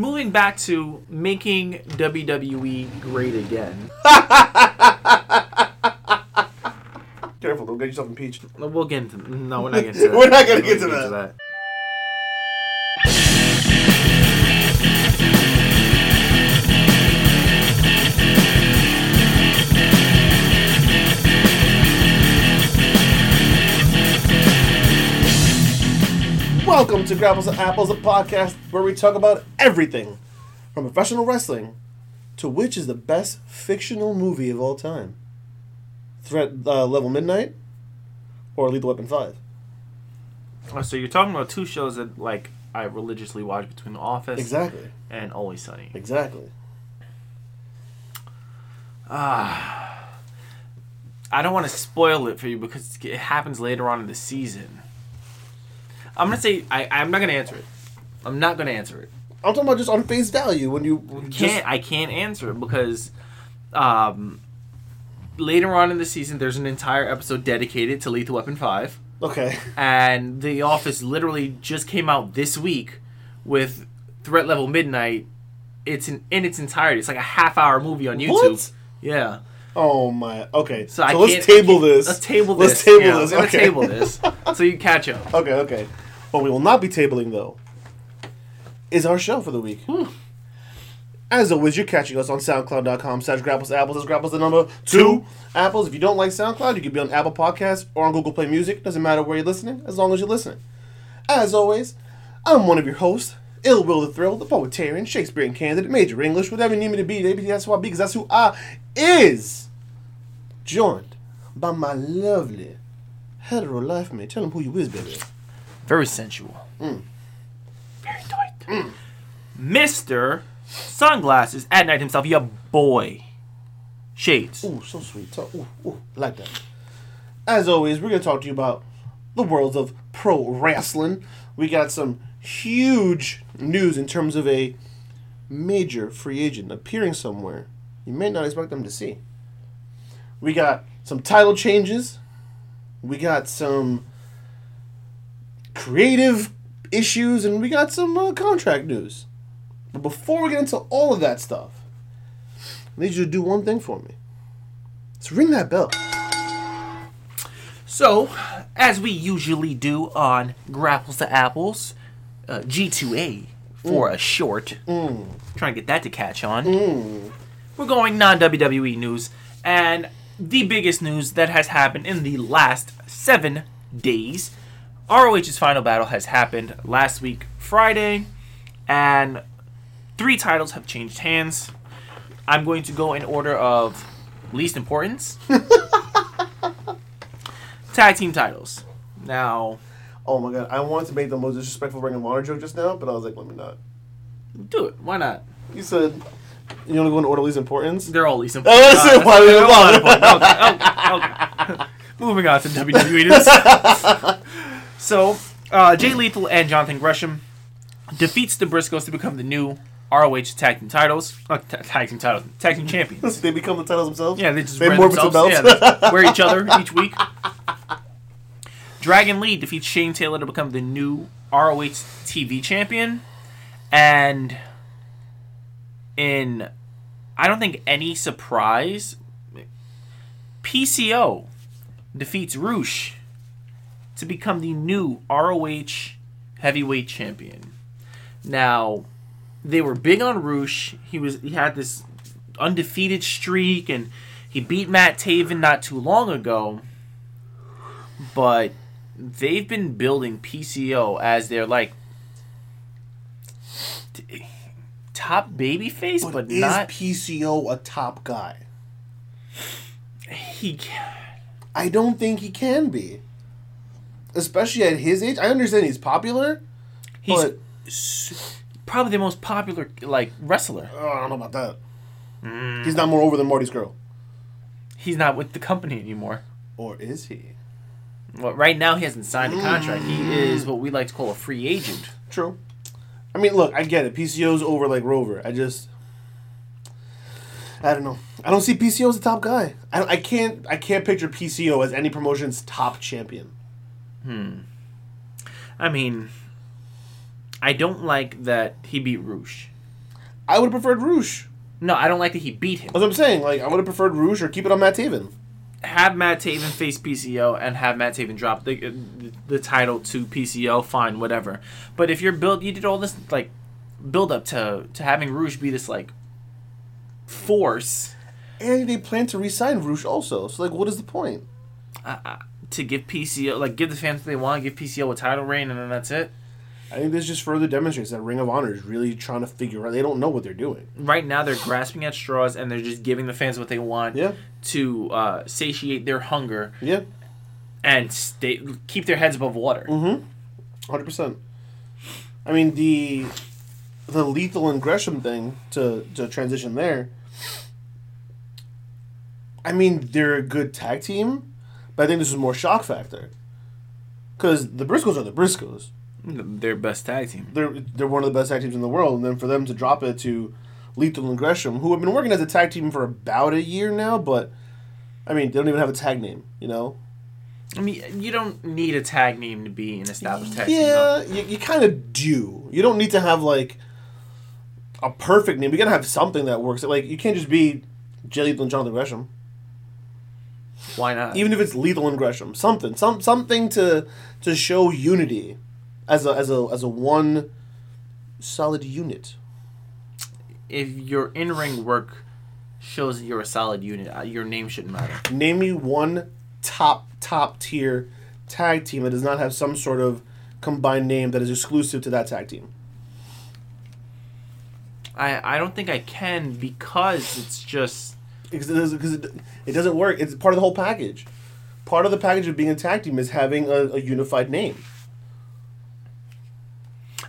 moving back to making WWE great again. Careful, don't get yourself impeached. We'll get into no, we're not getting to that. We're not gonna get We'll to that. Welcome to Grapples and Apples, a podcast where we talk about everything from professional wrestling to which is the best fictional movie of all time. Threat uh, Level Midnight or Lethal Weapon 5. Oh, so you're talking about two shows that like I religiously watch between The Office Exactly. and Always Sunny. Exactly. Ah. I don't want to spoil it for you because it happens later on in the season. I'm gonna say I, I'm not gonna answer it. I'm not gonna answer it. I'm talking about just on face value when you Can't just I can't answer it because um, later on in the season there's an entire episode dedicated to Lethal Weapon Five, okay. and The Office literally just came out this week with Threat Level Midnight. It's in, in its entirety. It's like a half hour movie on YouTube. What? Yeah. Oh my. Okay. So, So, let's table this. Let's table this. Let's table Yeah, this. Okay. table this so you catch up. Okay. Okay. What we will not be tabling though is our show for the week. Hmm. As always, you're catching us on SoundCloud.com slash Grapples Apples. That's Grapples the number two apples. If you don't like SoundCloud, you can be on Apple Podcasts or on Google Play Music. Doesn't matter where you're listening, as long as you're listening. As always, I'm one of your hosts, Ill Will the Thrill, the poetarian, Shakespearean candidate, Major English, whatever you need me to be, baby, that's who I be, because that's who I is. Joined by my lovely hetero life mate. Tell him who you is, baby. Very sensual. Mm. Very tight. Mr. Sunglasses at night himself, your boy. Shades. Ooh, so sweet. So, ooh, ooh, like that. As always, we're going to talk to you about the worlds of pro wrestling. We got some huge news in terms of a major free agent appearing somewhere you may not expect them to see. We got some title changes. We got some creative issues, and we got some uh, contract news. But before we get into all of that stuff, I need you to do one thing for me. Let's ring that bell. So, as we usually do on Grapples to Apples, uh, G2A for a short, trying to get that to catch on. We're going non WWE news, and the biggest news that has happened in the last seven days ROH's final battle has happened last week, Friday, and three titles have changed hands. I'm going to go in order of least importance. Tag team titles. Now, Oh my god, I wanted to make the most disrespectful Ring of Honor joke just now, but I was like, let me not. do it. Why not? You said you want to go in order of least importance? They're all least Oh, important. that's it. Why they're we all move on? important. Okay, okay, okay. Moving on to WWE. So, uh, Jay Lethal and Jonathan Gresham defeats the Briscoes to become the new ROH tag team titles. Uh, ta- tag team titles. Tag team champions. They become the titles themselves? Yeah, they just They into themselves. belts? Yeah, they wear each other each week. Dragon Lee defeats Shane Taylor to become the new ROH TV champion, and in I don't think any surprise, PCO defeats Rush to become the new ROH heavyweight champion. Now, they were big on Rush. He was he had this undefeated streak and he beat Matt Taven not too long ago. But they've been building PCO as their like t- top babyface, but, But is not PCO a top guy? he. I don't think he can be. Especially at his age. I understand he's popular, He's but probably the most popular like wrestler. oh, I don't know about that. Mm. He's not more over than Marty's girl. He's not with the company anymore. Or is he? Well, right now he hasn't signed a contract. He is what we like to call a free agent. True. I mean, look, I get it. PCO's over like Rover. I just, I don't know. I don't see PCO as a top guy. I, I can't. I can't picture PCO as any promotion's top champion. Hmm. I mean, I don't like that he beat Rush. I would have preferred Rush. No, I don't like that he beat him. That's what I'm saying. Like I would have preferred Rush or keep it on Matt Taven. Have Matt Taven face PCO and have Matt Taven drop the uh, the title to PCO. Fine, whatever. But if you're build, you did all this like build up to to having Rush be this like force And they plan to re-sign Rush also. So like, what is the point? To give PCO like give the fans what they want, give PCO a title reign, and then that's it. I think this just further demonstrates that Ring of Honor is really trying to figure out. They don't know what they're doing. Right now, they're grasping at straws and they're just giving the fans what they want Yeah. to uh, satiate their hunger Yeah. and stay keep their heads above water. Hundred percent. I mean the the lethal and Gresham thing to to transition there. I mean they're a good tag team, but I think this is more shock factor. Because the Briscoes are the Briscoes. Their best tag team. They're they're one of the best tag teams in the world, and then for them to drop it to Lethal and Gresham, who have been working as a tag team for about a year now, but I mean they don't even have a tag name, you know. I mean, you don't need a tag name to be an established tag team. Yeah, you, you kind of do. You don't need to have like a perfect name. You gotta have something that works. Like you can't just be Jay Lethal and Jonathan Gresham. Why not? Even if it's Lethal and Gresham, something, some something to to show unity as a as a as a one solid unit. if your in ring work shows that you're a solid unit, uh, your name shouldn't matter. Name me one top top tier tag team that does not have some sort of combined name that is exclusive to that tag team. I I don't think I can because it's just because it, doesn't- 'cause it, it doesn't work. It's part of the whole package. Part of the package of being a tag team is having a, a unified name.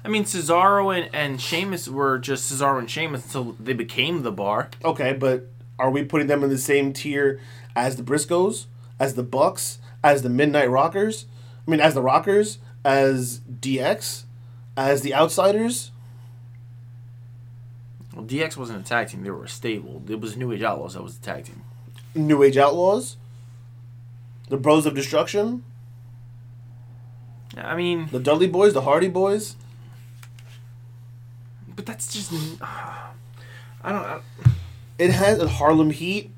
I mean Cesaro and and Sheamus were just Cesaro and Sheamus until they became the bar. Okay, but are we putting them in the same tier as the Briscoes, as the Bucks, as the Midnight Rockers? I mean, as the Rockers, as DX, as the Outsiders? Well, DX wasn't a tag team; they were a stable. It was New Age Outlaws that was the tag team. New Age Outlaws? The Bros of Destruction? I mean, The Dudley Boyz? The Hardy Boyz? but that's just I don't I, It has a Harlem Heat.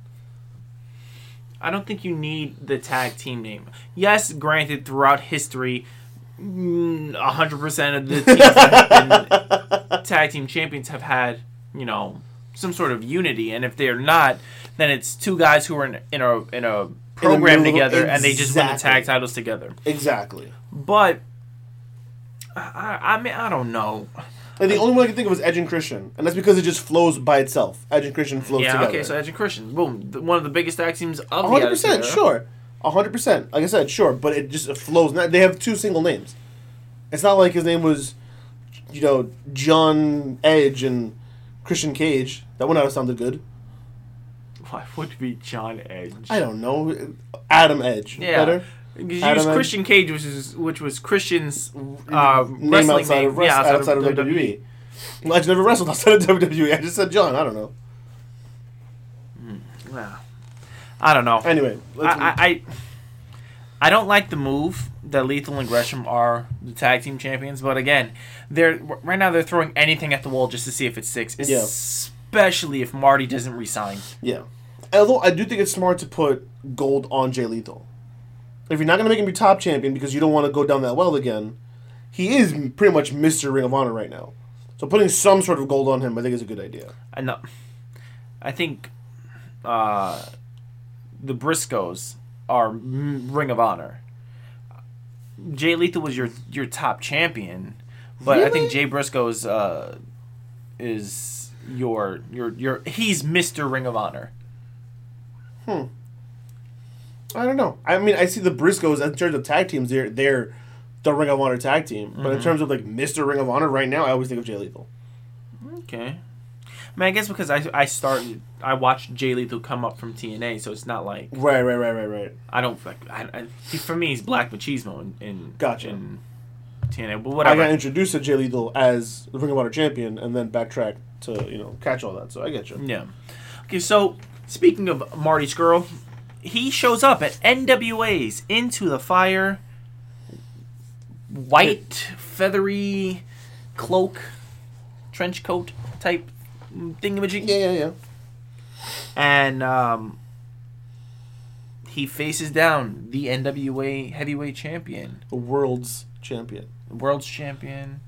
I don't think you need the tag team name. Yes, granted, throughout history, mm, hundred percent of the teams that have been tag team champions have had you know some sort of unity, and if they're not, then it's two guys who are in, in a in a program middle- together and they just win the tag titles together. Exactly. But I, I mean, I don't know. And the only one I can think of is Edge and Christian, and that's because it just flows by itself. Edge and Christian flows Yeah, together. okay, so Edge and Christian, boom, one of the biggest tag teams of the hundred percent, Attitude Era. sure, hundred percent. Like I said, sure, but it just flows. They have two single names. It's not like his name was, you know, John Edge and Christian Cage. That would not have sounded good. Why would it be John Edge? I don't know. Adam Edge. Yeah. Better. You use Adam Edge. Christian Cage, which is which was Christian's uh, name wrestling outside name. of, yeah, outside, of WWE. Well, just never wrestled outside of WWE. I just said John. I don't know. Yeah. I don't know. Anyway, let's, I, I, I I don't like the move that Lethal and Gresham are the tag team champions, but again, they're right now they're throwing anything at the wall just to see if it sticks. Yeah. Especially if Marty doesn't resign. Yeah. Although I do think it's smart to put gold on Jay Lethal. If you're not going to make him your top champion because you don't want to go down that well again, he is pretty much Mr. Ring of Honor right now. So putting some sort of gold on him, I think, is a good idea. I know. I think uh, the Briscoes are Ring of Honor. Jay Lethal was your your top champion, but I think Really? Jay Briscoe's uh, is your your your he's Mister Ring of Honor. Hmm. I don't know. I mean, I see the Briscoes in terms of tag teams. They're they're the Ring of Honor tag team. But in terms of like Mr. Ring of Honor right now, I always think of Jay Lethal. Okay. I mean, I guess because I I started I watched Jay Lethal come up from TNA, so it's not like Right, right, right, right, right. I don't like I, I, he- for me he's Black Machismo in, in Gotcha. in TNA, but I got introduced to Jay Lethal as the Ring of Honor champion, and then backtrack to you know catch all that. So I get you. Yeah. Okay, so speaking of Marty Scurll, he shows up at NWA's Into the Fire. White, feathery cloak, trench coat type thingamajig. Yeah, yeah, yeah. And um, he faces down the NWA heavyweight champion, The world's champion. the world's champion,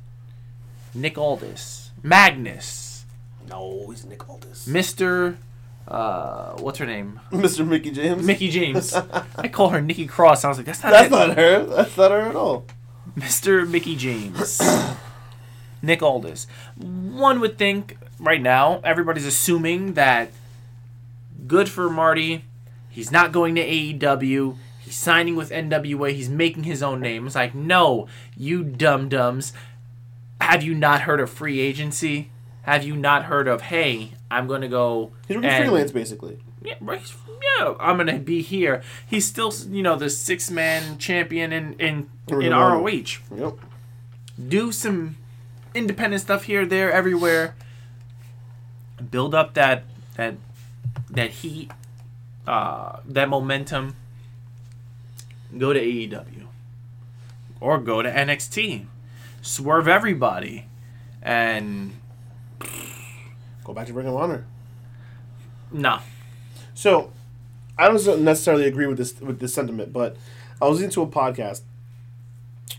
Nick Aldis, Magnus, No, he's Nick Aldis. Mister. Uh, what's her name? Mr. Mickie James. Mickie James. I call her Nikki Cross. I was like, that's not That's it. not her. That's not her at all. Mr. Mickie James. Nick Aldis. One would think right now, everybody's assuming that good for Marty. He's not going to AEW. He's signing with NWA. He's making his own name. It's like, no, you dum dums. Have you not heard of free agency? Have you not heard of, hey, I'm going to go. He's working and- freelance, basically. yeah, right. Yeah, I'm gonna be here. He's still, you know, the six man champion in in in. ROH. Yep. Do some independent stuff here, there, everywhere. Build up that that that heat, uh, that momentum. Go to AEW, or go to NXT. Swerve everybody, and Go back to Ring of Honor. no, So, I don't necessarily agree with this with this sentiment, but I was into a podcast.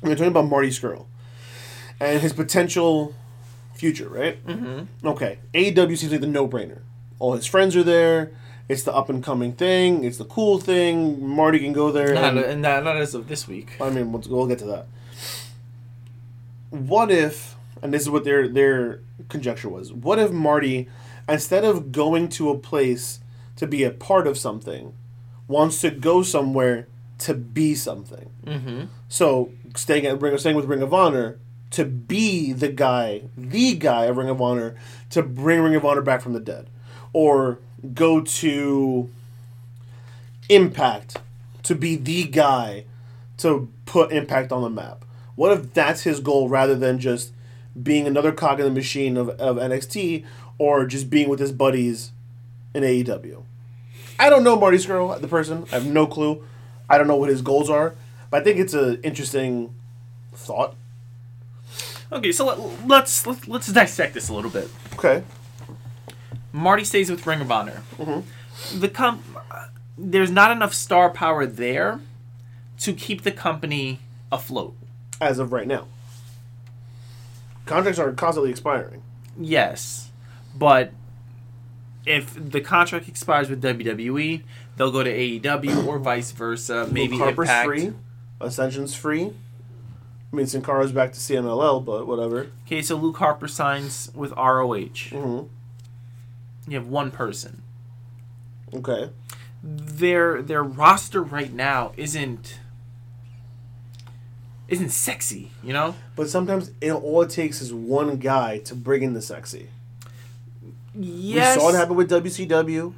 We were talking about Marty Scurll and his potential future, right? Mm-hmm. Okay, AEW seems like the no brainer. All his friends are there. It's the up and coming thing. It's the cool thing. Marty can go there. not, and- not, not as of this week. I mean, we'll, we'll get to that. What if, and this is what their their conjecture was. What if Marty, instead of going to a place to be a part of something, wants to go somewhere to be something? Mm-hmm. So staying at Ring, staying with Ring of Honor to be the guy, the guy of Ring of Honor to bring Ring of Honor back from the dead, or go to Impact to be the guy to put Impact on the map. What if that's his goal rather than just being another cog in the machine of, of NXT or just being with his buddies in AEW? I don't know Marty Scurll, the person. I have no clue. I don't know what his goals are, but I think it's an interesting thought. Okay, so let, let's let's let's dissect this a little bit. Okay. Marty stays with Ring of Honor. Mm-hmm. The com- there's not enough star power there to keep the company afloat. As of right now. Contracts are constantly expiring. Yes, but if the contract expires with WWE, they'll go to AEW or vice versa. Maybe Impact. free. Ascension's free. I mean, Sin Cara's back to CMLL, but whatever. Okay, so Luke Harper signs with ROH. hmm You have one person. Okay. Their their roster right now isn't isn't sexy, you know? But sometimes it, all it takes is one guy to bring in the sexy. Yes. We saw it happen with WCW.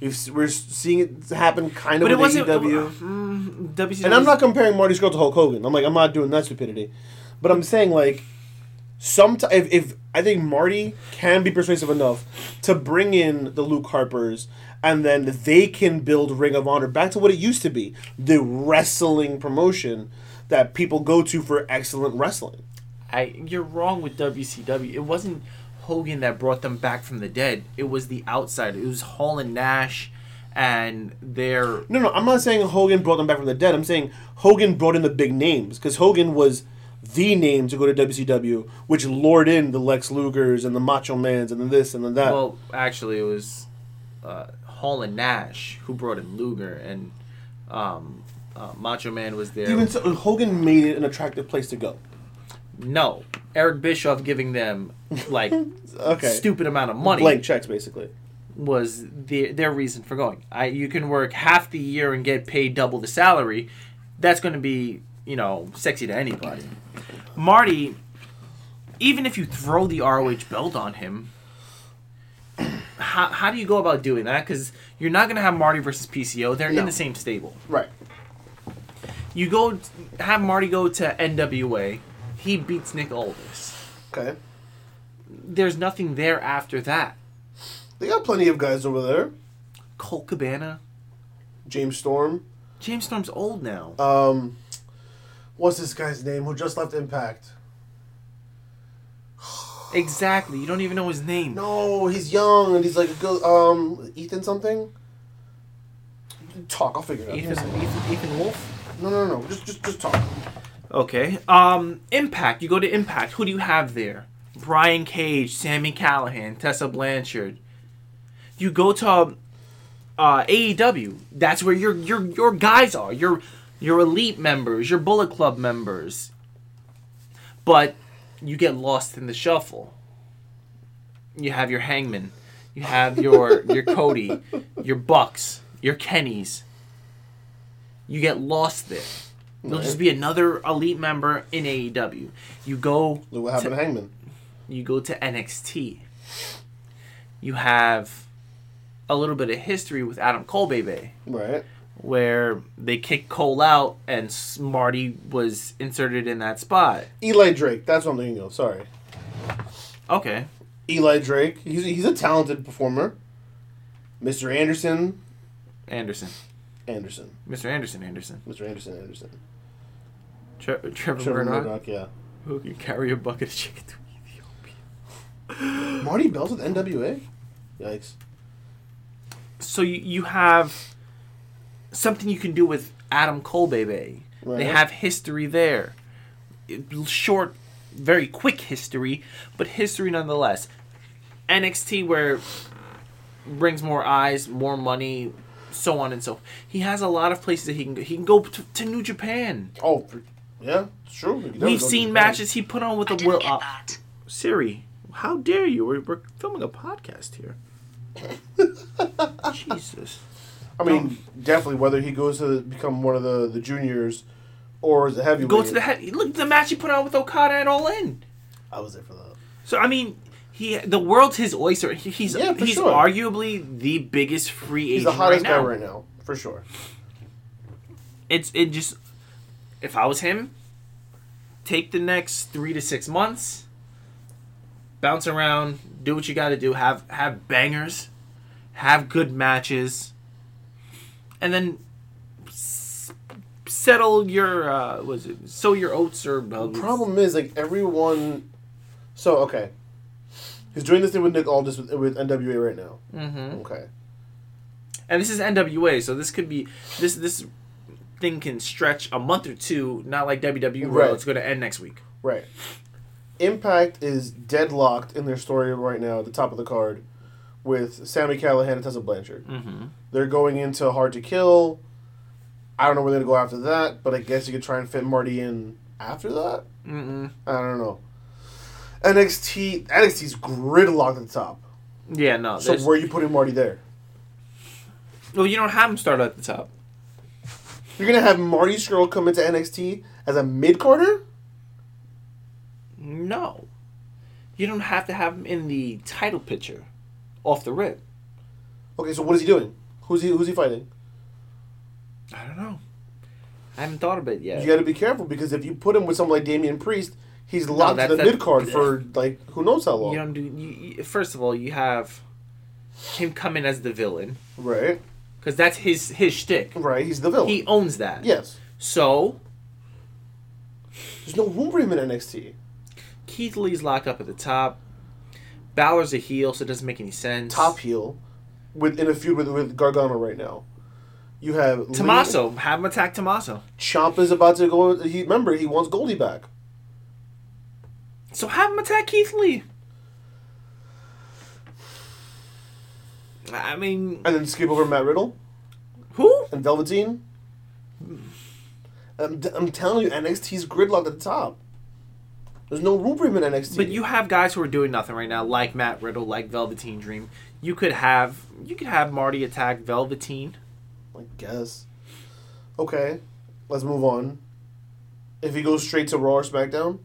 We've, we're seeing it happen kind of But it with wasn't AEW. Mm, WCW. And I'm not comparing Marty Scurll to Hulk Hogan. I'm like, I'm not doing that stupidity. But I'm saying like, sometimes if, if I think Marty can be persuasive enough to bring in the Luke Harpers, and then they can build Ring of Honor back to what it used to be, the wrestling promotion that people go to for excellent wrestling. I, you're wrong with WCW. It wasn't Hogan that brought them back from the dead. It was the outside. It was Hall and Nash, and their No, no, I'm not saying Hogan brought them back from the dead. I'm saying Hogan brought in the big names because Hogan was the name to go to WCW, which lured in the Lex Lugers and the Macho Mans and the this and the that. well, actually, it was uh, Hall and Nash who brought in Luger, and um, uh, Macho Man was there. Even so, Hogan made it an attractive place to go. No, Eric Bischoff giving them like Okay. stupid amount of money Blank checks, basically. was the, their reason for going. I you can work half the year and get paid double the salary. That's going to be you know sexy to anybody. Marty, even if you throw the ROH belt on him, how, how do you go about doing that? Because you're not going to have Marty versus PCO. They're No. in the same stable. Right. You go have Marty go to NWA. He beats Nick Aldis. Okay. There's nothing there after that. They got plenty of guys over there. Colt Cabana. James Storm. James Storm's old now. Um, what's this guy's name who just left Impact? Exactly. You don't even know his name. No, he's young and he's like a good um Ethan something. Talk, I'll figure it out. Ethan, Ethan, Ethan Wolf. No, no, no. Just, just, just talk. Okay. Um, Impact. You go to Impact. Who do you have there? Brian Cage, Sami Callihan, Tessa Blanchard. You go to uh, AEW. That's where your your your guys are. Your your elite members, your Bullet Club members. But you get lost in the shuffle. You have your Hangman. You have your your Cody, your Bucks, your Kennys. You get lost there. You'll just be another elite member in AEW. You go Look what happened to- to Hangman. you go to NXT. You have a little bit of history with Adam Cole, baby, Right. where they kicked Cole out and Marty was inserted in that spot. Eli Drake. That's what I'm thinking of. Sorry. Okay. Eli Drake. He's, he's a talented performer. Mr. Anderson. Anderson. Anderson. Mr. Anderson Anderson. Mr. Anderson Anderson. Tre- Trevor, Trevor Murdoch, Murdoch, yeah. who can carry a bucket of chicken to Ethiopia. Marty Bell's with NWA? Yikes. So you, you have something you can do with Adam Cole, baby. They have history there. Short, very quick history, but history nonetheless. NXT where brings more eyes, more money, so on and so. Forth. He has a lot of places that he can go. He can go to, to New Japan. Oh, for, yeah, true. We've seen matches he put on with I a didn't will. get Uh. Siri, how dare you? We're, we're filming a podcast here. Jesus. I mean, definitely whether he goes to become one of the, the juniors or as a heavyweight. Go to the head. Look at the match he put on with Okada and All In. I was there for that. So I mean, he the world's his oyster. He, he's Yeah, for he's sure. arguably the biggest free agent. He's the hottest right guy right now, for sure. It's it just if I was him, take the next three to six months, bounce around, do what you got to do, have have bangers, have good matches, and then s- settle your uh, was it sow your oats or uh, The problem is, like, everyone. So, okay. He's doing this thing with Nick Aldis with, with NWA right now. Mhm. Okay. And this is NWA, so this could be this this thing can stretch a month or two, not like WWE Right. it's going to end next week. Right. Impact is deadlocked in their story right now at the top of the card with Sami Callihan and Tessa Blanchard. Mm-hmm. They're going into Hard to Kill. I don't know where they're going to go after that, but I guess you could try and fit Marty in after that. Mm-mm. I don't know. NXT NXT's gridlocked at the top. Yeah, no. So where are you putting Marty there? well, you don't have him start at the top. You're gonna have Marty Scurll come into NXT as a mid carder? No, you don't have to have him in the title picture, off the rip. Okay, so what is he doing? Who's he? Who's he fighting? I don't know. I haven't thought of it yet. You got to be careful because if you put him with someone like Damian Priest, he's locked to the mid card for like who knows how long. You don't do. You, you, first of all, you have him come in as the villain Right, because that's his his shtick. right. He's the villain. He owns that. yes. So There's no room for him in NXT. Keith Lee's locked up at the top. Balor's a heel, so it doesn't make any sense. Top heel, with in a feud with with Gargano right now. You have Lee- Tommaso, have him attack Tommaso. Ciampa's about to go. He remember he wants Goldie back. So have him attack Keith Lee. I mean, And then skip over Matt Riddle who? and Velveteen. Um, I'm, I'm telling you, NXT's gridlocked at the top. There's no room for him in NXT. But you have guys who are doing nothing right now, like Matt Riddle, like Velveteen Dream. You could have you could have Marty attack Velveteen. I guess. Okay, let's move on. If he goes straight to Raw or SmackDown,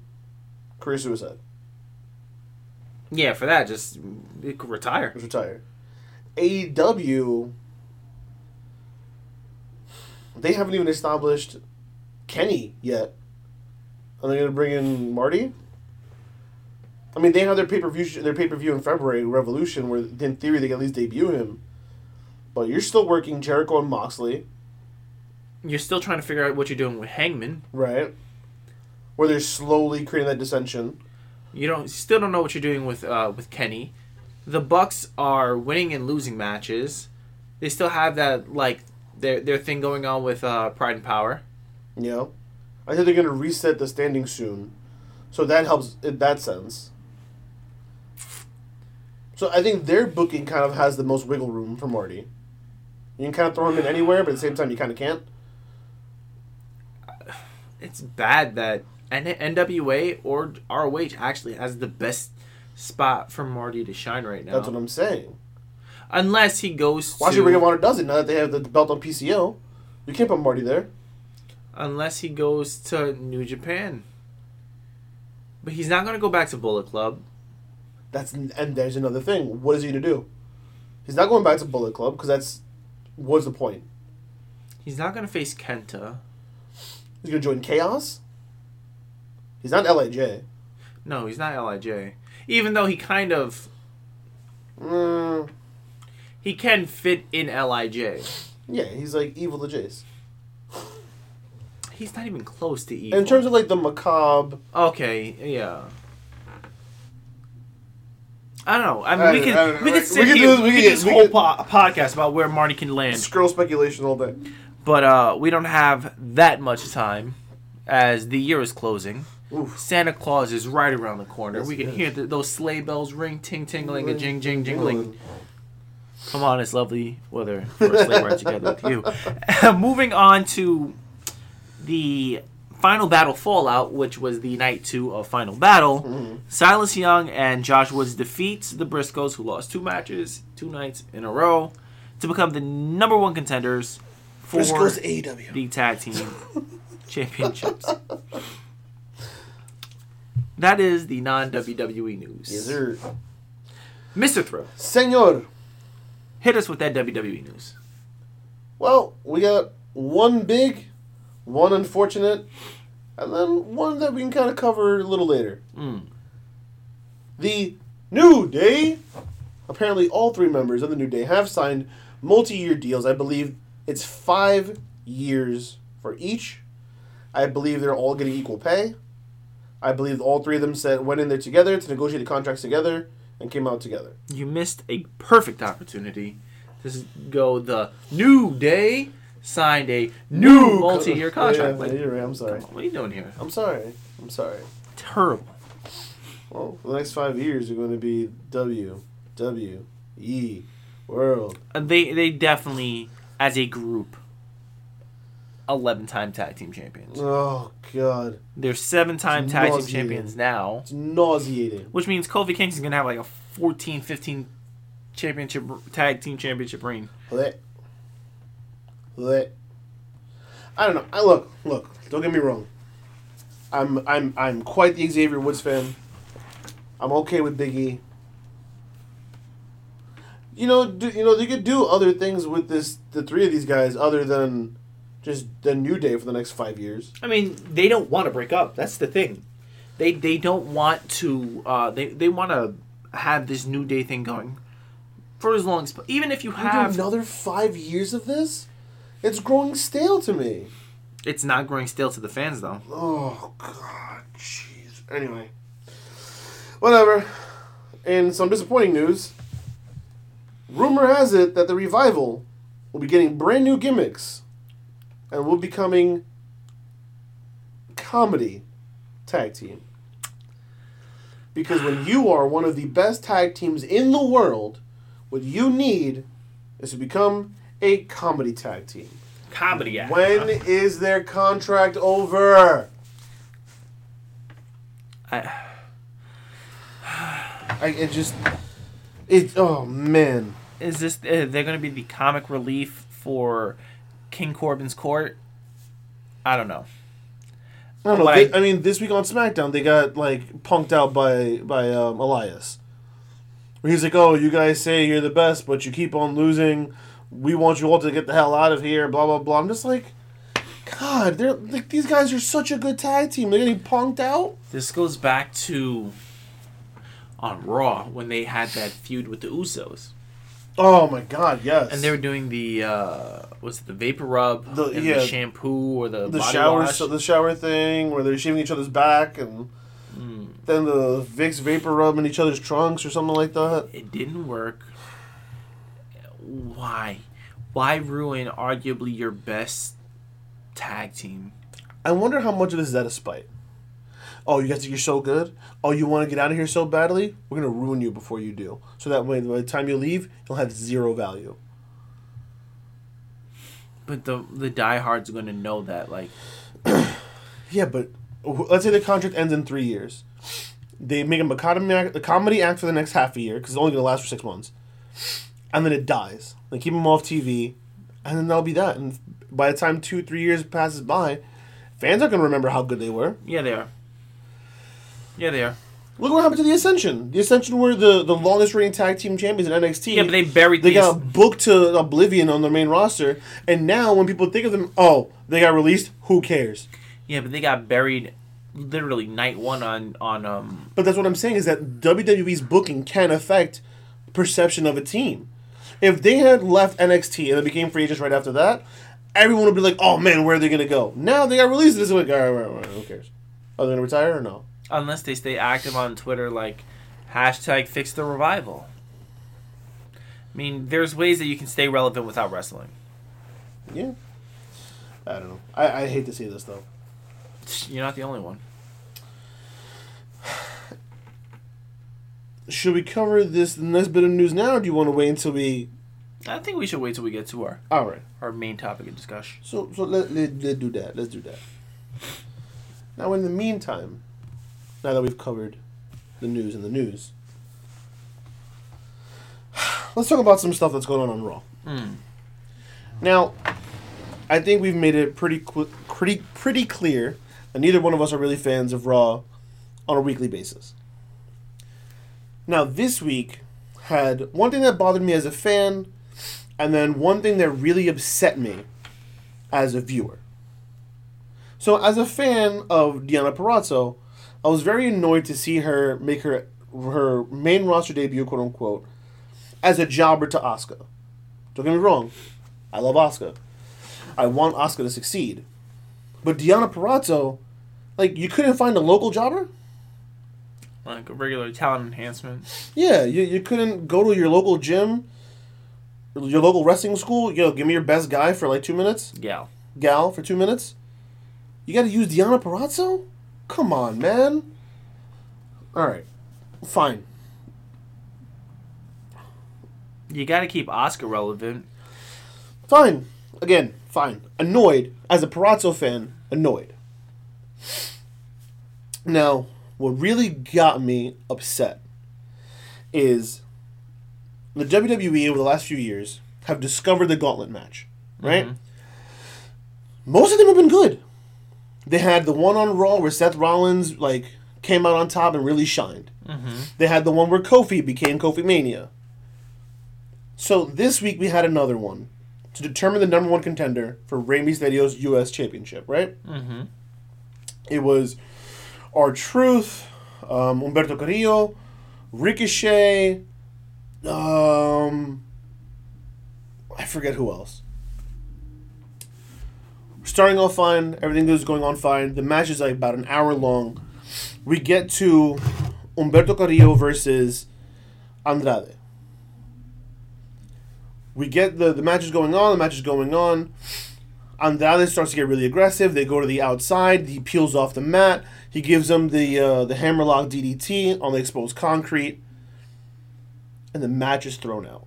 career suicide. Yeah, for that, just retire. retire. AEW, they haven't even established Kenny yet. Are they going to bring in Marty? I mean, they have their pay per view their pay per view in February, Revolution, where in theory they can at least debut him. But you're still working Jericho and Moxley, You're still trying to figure out what you're doing with Hangman. right? Where they're slowly creating that dissension. You don't still don't know what you're doing with uh, with Kenny. The Bucks are winning and losing matches. They still have that like their their thing going on with uh, Pride and Power. Know, I think they're gonna reset the standing soon, so that helps in that sense. So I think their booking kind of has the most wiggle room for Marty. You can kind of throw him in anywhere, but at the same time, you kind of can't. It's bad that N- NWA or ROH actually has the best spot for Marty to shine right now. That's what I'm saying. Unless he goes Why to should Ring of Honor does it now that they have the belt on PCO? You can't put Marty there. unless he goes to New Japan. But he's not going to go back to Bullet Club. That's and there's another thing. What is he gonna do? He's not going back to Bullet Club because that's what's the point? He's not going to face Kenta. He's gonna join Chaos. He's not Lij. No, he's not Lij. Even though he kind of Mm, he can fit in Lij. yeah, he's like evil to Jace. He's not even close to evil. In terms of like the macabre, okay, yeah. I don't know. I mean, I we don't- I can we We can sit can here. do- We we can can- do this we whole can- po- podcast about where Marty can land, scroll speculation all day. but uh, we don't have that much time, as the year is closing. Oof. Santa Claus is right around the corner. Yes, we can hear the, those sleigh bells ring, ting tingling, a jing jing jingling. Come on, it's lovely weather for a sleigh ride together with you. Moving on to the final battle fallout, which was the night two of Final Battle. Mm-hmm. Silas Young and Josh Woods defeats the Briscoes, who lost two matches, two nights in a row, to become the number one contenders for Briscoe's AEW. the tag team championships. That is the non WWE news. Yes, sir. Mr. Thrill, Senor. hit us with that WWE news. Well, we got one big, one unfortunate, and then one that we can kind of cover a little later. Mm. The New Day. Apparently, all three members of the New Day have signed multi-year deals. I believe it's five years for each. I believe they're all getting equal pay. I believe all three of them said went in there together to negotiate the contracts together and came out together. You missed a perfect opportunity to go the New Day signed a new multi-year contract. Yeah, Like, right. I'm sorry. what are you doing here? I'm sorry. I'm sorry. Terrible. Well, for the next five years are going to be W W E World. They they definitely, as a group, eleven-time tag team champions. Oh God, They're seven-time It's tag team champions now, it's nauseating. which means Kofi Kingston's gonna have like a 14, 15 championship tag team championship reign. Lit. Lit. I don't know. I look, look. Don't get me wrong. I'm, I'm, I'm quite the Xavier Woods fan. I'm okay with Big E. You know, do, you know, they could do other things with this, the three of these guys, other than just the New Day for the next five years. I mean, they don't want to break up. That's the thing. They they don't want to. Uh, they they want to have this new day thing going for as long as. Even if you have, another five years of this. It's growing stale to me. it's not growing stale to the fans though. Oh God, jeez. Anyway, whatever. And some disappointing news, rumor has it that the revival will be getting brand new gimmicks, and will be becoming comedy tag team. Because when you are one of the best tag teams in the world, what you need is to become a comedy tag team. Comedy act. When is their contract over? I, I it just it oh man. is this? Uh, they're going to be the comic relief for King Corbin's court. I don't know. I don't know. They- I- I, mean, this week on SmackDown, they got like punked out by by um, Elias. Where he's like, "Oh, you guys say you're the best, but you keep on losing. We want you all to get the hell out of here." Blah blah blah. I'm just like, God, they're like these guys are such a good tag team. They're getting punked out. This goes back to on Raw when they had that feud with the Usos, Oh my God, yes. and they were doing the uh, was it the vapor rub, The- and yeah. the shampoo or the, the body shower, wash? so the shower thing where they're shaving each other's back and Then the Vicks vapor rub in each other's trunks or something like that. It didn't work. Why? Why ruin arguably your best tag team? I wonder how much of this is out of spite. Oh, you guys think you're so good? Oh, you want to get out of here so badly? We're gonna ruin you before you do, so that way, by the time you leave, you'll have zero value. But the the diehards are gonna know that. Like, Yeah, but let's say the contract ends in three years. They make him a comedy act, a comedy act for the next half a year because it's only gonna last for six months, and then it dies. They keep him off TV, and then that'll be that. And by the time two, three years passes by, fans aren't gonna remember how good they were. yeah, they are. Yeah, they are. Look what happened to the Ascension. The Ascension were the, the longest reigning tag team champions in NXT. Yeah, but they buried They these. got booked to oblivion on their main roster, and now when people think of them, oh, they got released. Who cares? Yeah, but they got buried literally night one on on um. But that's what I'm saying is that WWE's booking can affect perception of a team. If they had left NXT and they became free agents right after that, everyone would be like, "Oh man, where are they gonna go?" Now they got released. This is like, all right, all right, all right, who cares? Are they gonna retire or no? Unless they stay active on Twitter, like hashtag fix the revival. I mean, there's ways that you can stay relevant without wrestling. Yeah. I don't know. I, I hate to see this though. You're not the only one. Should we cover this next bit of news now, or do you want to wait until we? I think we should wait till we get to our All right. our main topic of discussion. So so let let let's do that. Let's do that. Now, in the meantime, now that we've covered the news and the news, let's talk about some stuff that's going on on Raw. Hmm. Now, I think we've made it pretty qu- pretty pretty clear that neither one of us are really fans of Raw on a weekly basis. Now, this week had one thing that bothered me as a fan, and then one thing that really upset me as a viewer. So, as a fan of Deonna Purrazzo, I was very annoyed to see her make her her main roster debut, quote unquote, as a jobber to Asuka. Don't get me wrong, I love Asuka. I want Asuka to succeed, but Deonna Purrazzo, like, you couldn't find a local jobber. Like a regular talent enhancement. Yeah, you, you couldn't go to your local gym, your local wrestling school. Yo, give me your best guy for like two minutes. Gal. gal for two minutes? You got to use Deonna Purrazzo? Come on, man. All right, fine. You got to keep Asuka relevant. Fine. Again, fine. Annoyed. As a Purrazzo fan, annoyed. Now, what really got me upset is the WWE over the last few years have discovered the gauntlet match, right? Mm-hmm. Most of them have been good. They had the one on Raw where Seth Rollins like came out on top and really shined. They had the one where Kofi became Kofi Mania. So this week we had another one to determine the number one contender for Rey Mysterio's U.S. Championship, right? Mm-hmm. It was R-Truth, um, Humberto Carrillo, Ricochet, um, I forget who else. Starting off fine, everything was going on fine. The match is like about an hour long. We get to Humberto Carrillo versus Andrade. We get the the match is going on. The match is going on. Andrade starts to get really aggressive. They go to the outside. He peels off the mat. He gives them the uh, the hammerlock DDT on the exposed concrete, and the match is thrown out.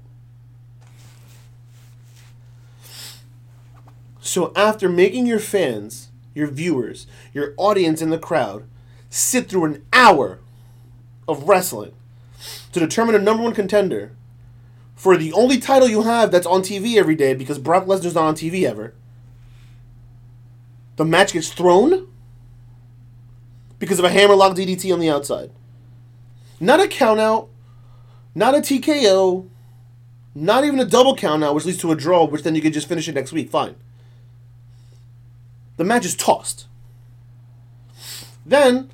So after making your fans, your viewers, your audience in the crowd sit through an hour of wrestling to determine a number one contender for the only title you have that's on TV every day because Brock Lesnar's not on TV ever. The match gets thrown because of a hammerlock DDT on the outside. Not a countout, not a TKO, not even a double countout, which leads to a draw, which then you could just finish it next week. Fine. The match is tossed. Then,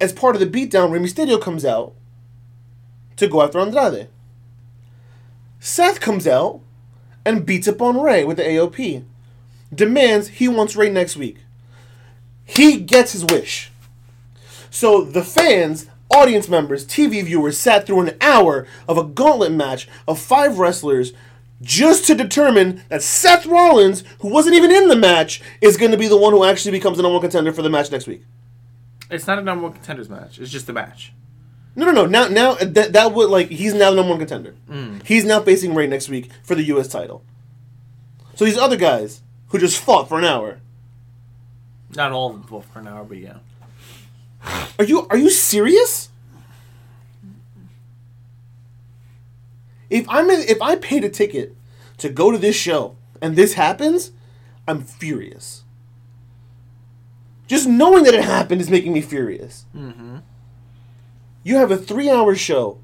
as part of the beatdown, Rey Mysterio comes out to go after Andrade. Seth comes out and beats up on Rey with the AOP. Demands he wants Rey next week. He gets his wish. So the fans, audience members, TV viewers sat through an hour of a gauntlet match of five wrestlers just to determine that Seth Rollins, who wasn't even in the match, is going to be the one who actually becomes the number one contender for the match next week. It's not a number one contenders match. It's just a match. No, no, no. Now, now that that would like he's now the number one contender. Mm. He's now facing Rey next week for the U.S. title. So these other guys who just fought for an hour. Not all of them fought for an hour, but yeah. Are you are you serious? If I'm in, if I paid a ticket to go to this show and this happens, I'm furious. Just knowing that it happened is making me furious. Mm-hmm. You have a three-hour show.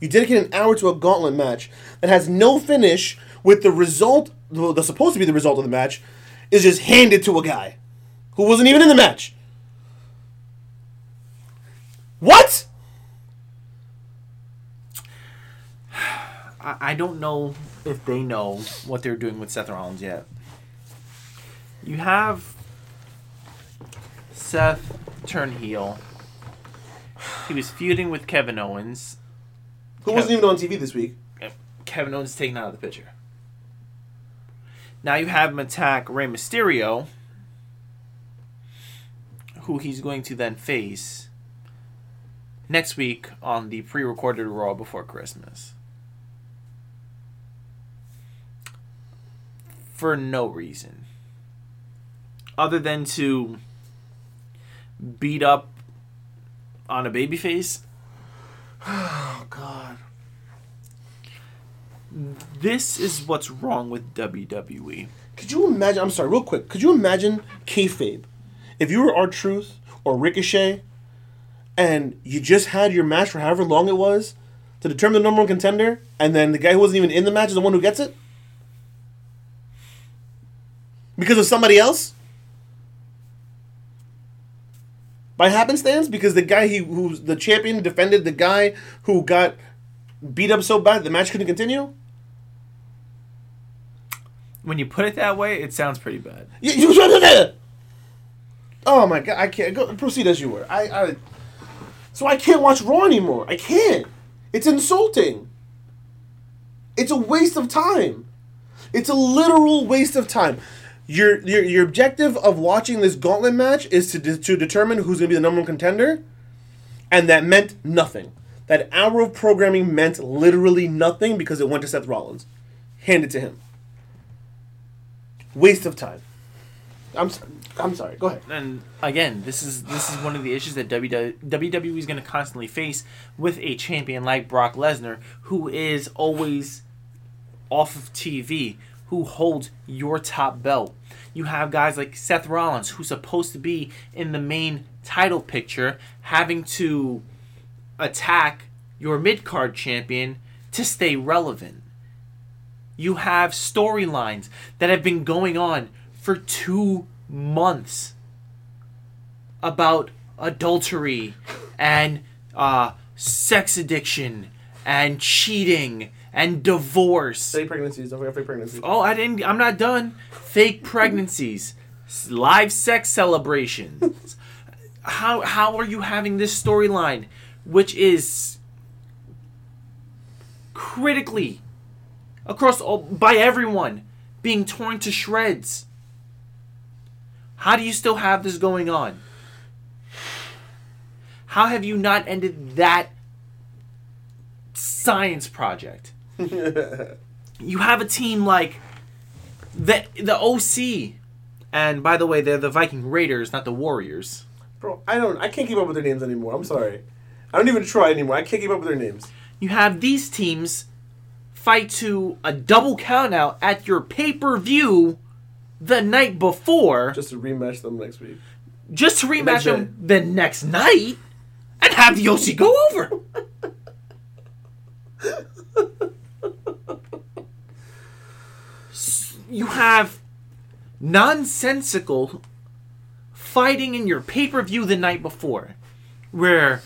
You dedicate an hour to a gauntlet match that has no finish. With the result, well, that's supposed to be the result of the match, is just handed to a guy who wasn't even in the match. What? I, I don't know if they know what they're doing with Seth Rollins yet. You have Seth turn heel. He was feuding with Kevin Owens. Who wasn't even on TV this week? Kevin Owens is taken out of the picture. Now you have him attack Rey Mysterio, who he's going to then face next week on the pre-recorded Raw before Christmas. For no reason. Other than to beat up on a babyface. Oh God. This is what's wrong with. WWE. Could you imagine? I'm sorry, real quick. Could you imagine kayfabe? If you were R-Truth or Ricochet, and you just had your match for however long it was to determine the number one contender, and then the guy who wasn't even in the match is the one who gets it because of somebody else. By happenstance, because the guy he who's the champion defended the guy who got beat up so bad the match couldn't continue. When you put it that way, it sounds pretty bad. Oh my god! I can't go. Proceed as you were. I, I. So I can't watch Raw anymore. I can't. It's insulting. It's a waste of time. It's a literal waste of time. Your your your objective of watching this gauntlet match is to de- to determine who's going to be the number one contender, and that meant nothing. That hour of programming meant literally nothing because it went to Seth Rollins. Handed to him. Waste of time. I'm sorry. I'm sorry. Go ahead. And again, this is this is one of the issues that WWE is going to constantly face with a champion like Brock Lesnar, who is always off of TV, who holds your top belt. You have guys like Seth Rollins, who's supposed to be in the main title picture, having to attack your mid card champion to stay relevant. You have storylines that have been going on for two months about adultery and uh, sex addiction and cheating and divorce. Fake pregnancies. Don't forget fake pregnancies. Oh, I didn't. I'm not done. Fake pregnancies, live sex celebrations. how how are you having this storyline, which is critically across all by everyone being torn to shreds? How do you still have this going on? How have you not ended that science project? you have a team like the the OC, and by the way, they're the Viking Raiders, not the Warriors. Bro, I don't. I can't keep up with their names anymore. I'm sorry. I don't even try anymore. I can't keep up with their names. You have these teams fight to a double countout at your pay per view the night before, just, to rematch them next week. Just to rematch next them the next night, and have the OC go over. S- you have nonsensical fighting in your pay per view the night before, where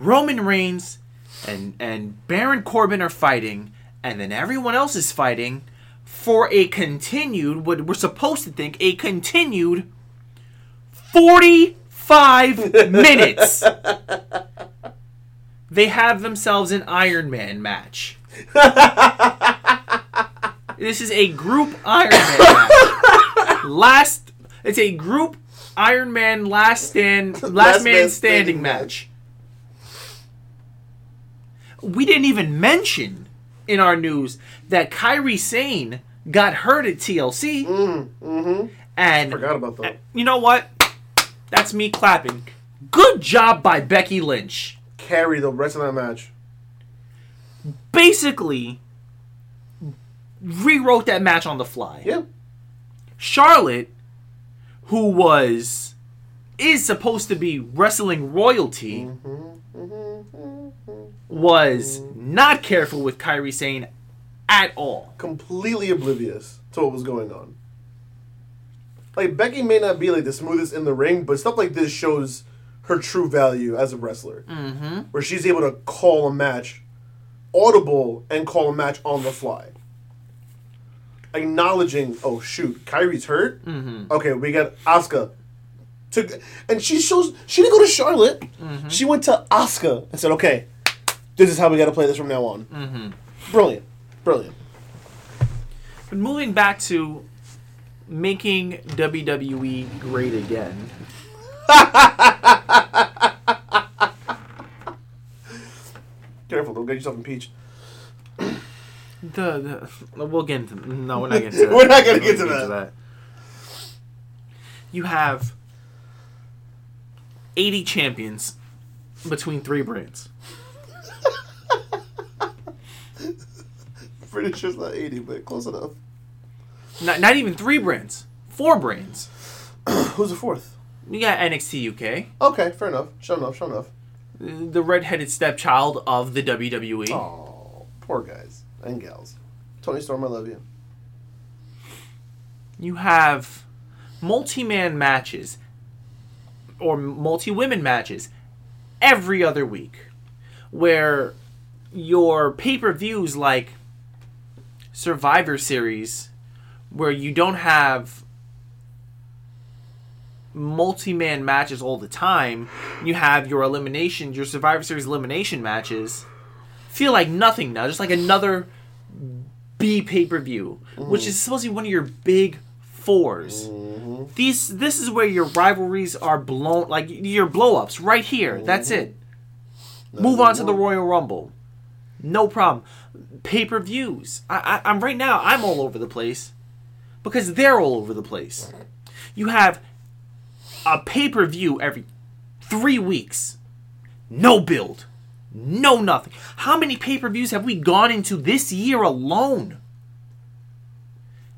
Roman Reigns and and Baron Corbin are fighting, and then everyone else is fighting for a continued what we're supposed to think a continued 45 minutes. They have themselves an Iron Man match. this is a group Iron Man. Last, it's a group Iron Man last stand, last, man, standing, match. We didn't even mention in our news that Kairi Sane got hurt at TLC. mm-hmm. And Forgot about that. you know what? That's me clapping. Good job by Becky Lynch. Carry the rest of that match. Basically, rewrote that match on the fly. Yeah. Charlotte, who was is supposed to be wrestling royalty, was not careful with Kairi Sane at all. Completely oblivious to what was going on. Like Becky may not be like the smoothest in the ring, but stuff like this shows her true value as a wrestler. Mm-hmm. Where she's able to call a match audible and call a match on the fly. Acknowledging, oh shoot, Kairi's hurt. Mm-hmm. Okay, we got Asuka. To, and she shows she didn't go to Charlotte. Mm-hmm. She went to Asuka and said, "Okay, this is how we got to play this from now on." Mm-hmm. Brilliant, brilliant. But moving back to making WWE great again. Careful, don't get yourself impeached. The, the we'll get into no, we're not getting to that. We're not gonna get to that. You have eighty champions between three brands. Pretty sure it's not eighty, but close enough. Not, not even three brands. Four brands. Who's the fourth? You got NXT UK, Okay, fair enough. Show enough. Show enough. the redheaded stepchild of the WWE. Oh, poor guys and gals. Toni Storm, I love you. You have multi-man matches or multi-women matches every other week, where your pay-per-views like Survivor Series, where you don't have multi-man matches all the time, you have your elimination, your Survivor Series elimination matches feel like nothing now, just like another B pay-per-view, which is supposed to be one of your big 4s These this is where your rivalries are blown like your blow-ups right here. That's it. Move on to the Royal Rumble. No problem. Pay-per-views. I, I I'm right now I'm all over the place because they're all over the place. You have a pay-per-view every 3 weeks. No build. No nothing. How many pay-per-views have we gone into this year alone?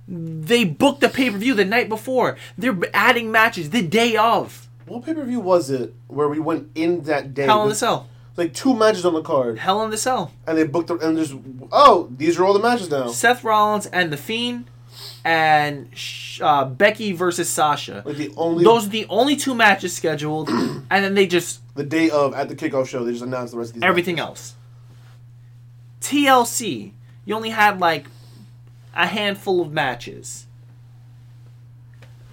They booked the pay-per-view the night before. They're adding matches the day of. What pay per view was it where we went in that day? Hell in the Cell. Like two matches on the card, Hell in the Cell. and they booked the, and just oh these are all the matches now. Seth Rollins and The Fiend and uh, Becky versus Sasha. Like the only Those are the only two matches scheduled, and then they just the day of at the kickoff show they just announced the rest of these. everything else. TLC, you only had like a handful of matches.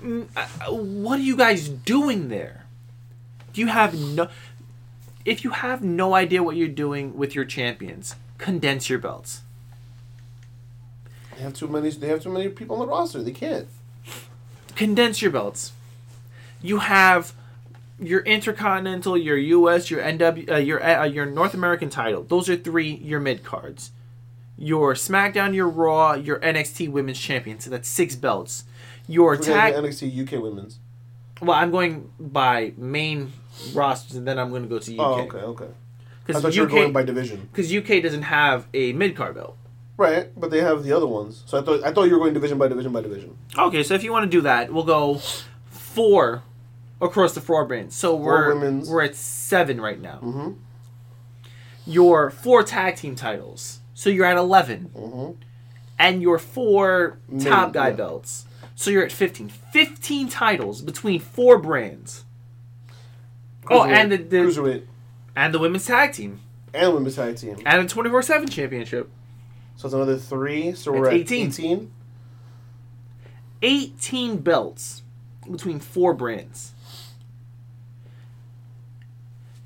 Mm, uh, What are you guys doing there? Do you have no? If you have no idea what you're doing with your champions, condense your belts. They have too many. They have too many people on the roster. They can't. condense your belts. You have your Intercontinental, your US, your NW, uh, your uh, your North American title. Those are three your mid cards. Your SmackDown, your Raw, your NXT Women's Champion. So that's six belts. Your tag. NXT UK Women's. Well, I'm going by main rosters, and then I'm going to go to UK. Oh, okay, okay. Because thought you were going by division. because UK doesn't have a mid card belt. Right, but they have the other ones. So I thought I thought you were going division by division by division. Okay, so if you want to do that, we'll go four across the four brands. So we're we're at seven right now. Mhm. Your four tag team titles, so you're at 11 Mhm. and your four top guy yeah. belts, so you're at fifteen. Fifteen titles between four brands. Oh, and the, the cruiserweight and the women's tag team and women's tag team. and the twenty four seven championship. So it's another three. So we're at 18. 18. 18 belts between four brands.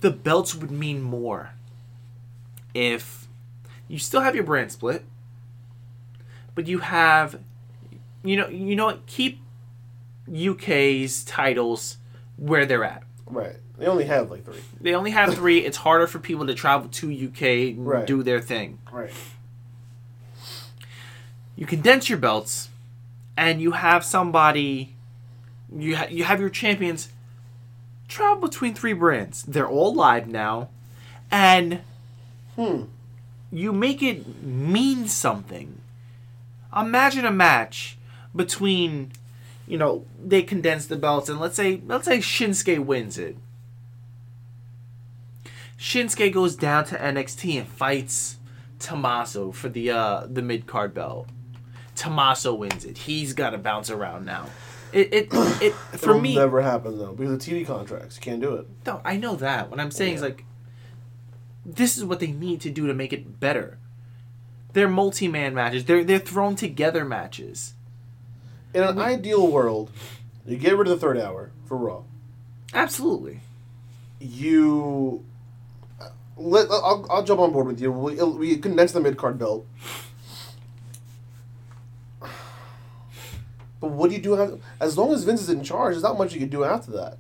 the belts would mean more if you still have your brand split, but you have, you know, you know what? Keep UK's titles where they're at. Right. They only have like three. They only have three. it's harder for people to travel to UK and Right. do their thing. Right. You condense your belts, and you have somebody. You ha- you have your champions travel between three brands. They're all live now, and Hmm. you make it mean something. Imagine a match between, you know, they condense the belts, and let's say let's say Shinsuke wins it. Shinsuke goes down to NXT and fights Tommaso for the uh the mid card belt. Tommaso wins it. He's got to bounce around now. It it it for me It'll me. never happen though because of TV contracts. You can't do it. No, I know that. What I'm saying is like, this is what they need to do to make it better. They're multi-man matches. They're they're thrown together matches. In an ideal world, you get rid of the third hour for Raw. Absolutely. You uh, let I'll, I'll jump on board with you. We, we condense the mid card belt. But what do you do after, as long as Vince is in charge? There's not much you can do after that.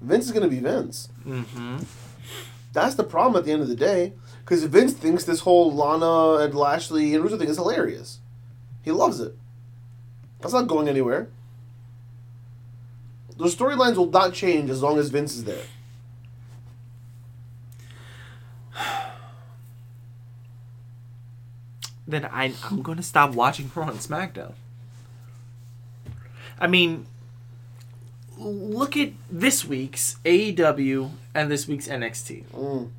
Vince is going to be Vince. Mm-hmm. That's the problem at the end of the day. Because Vince thinks this whole Lana and Lashley and Rusev thing is hilarious. He loves it. That's not going anywhere. Those storylines will not change as long as Vince is there. Then I I'm gonna stop watching Raw and SmackDown. I mean, look at this week's AEW and this week's NXT. Mm.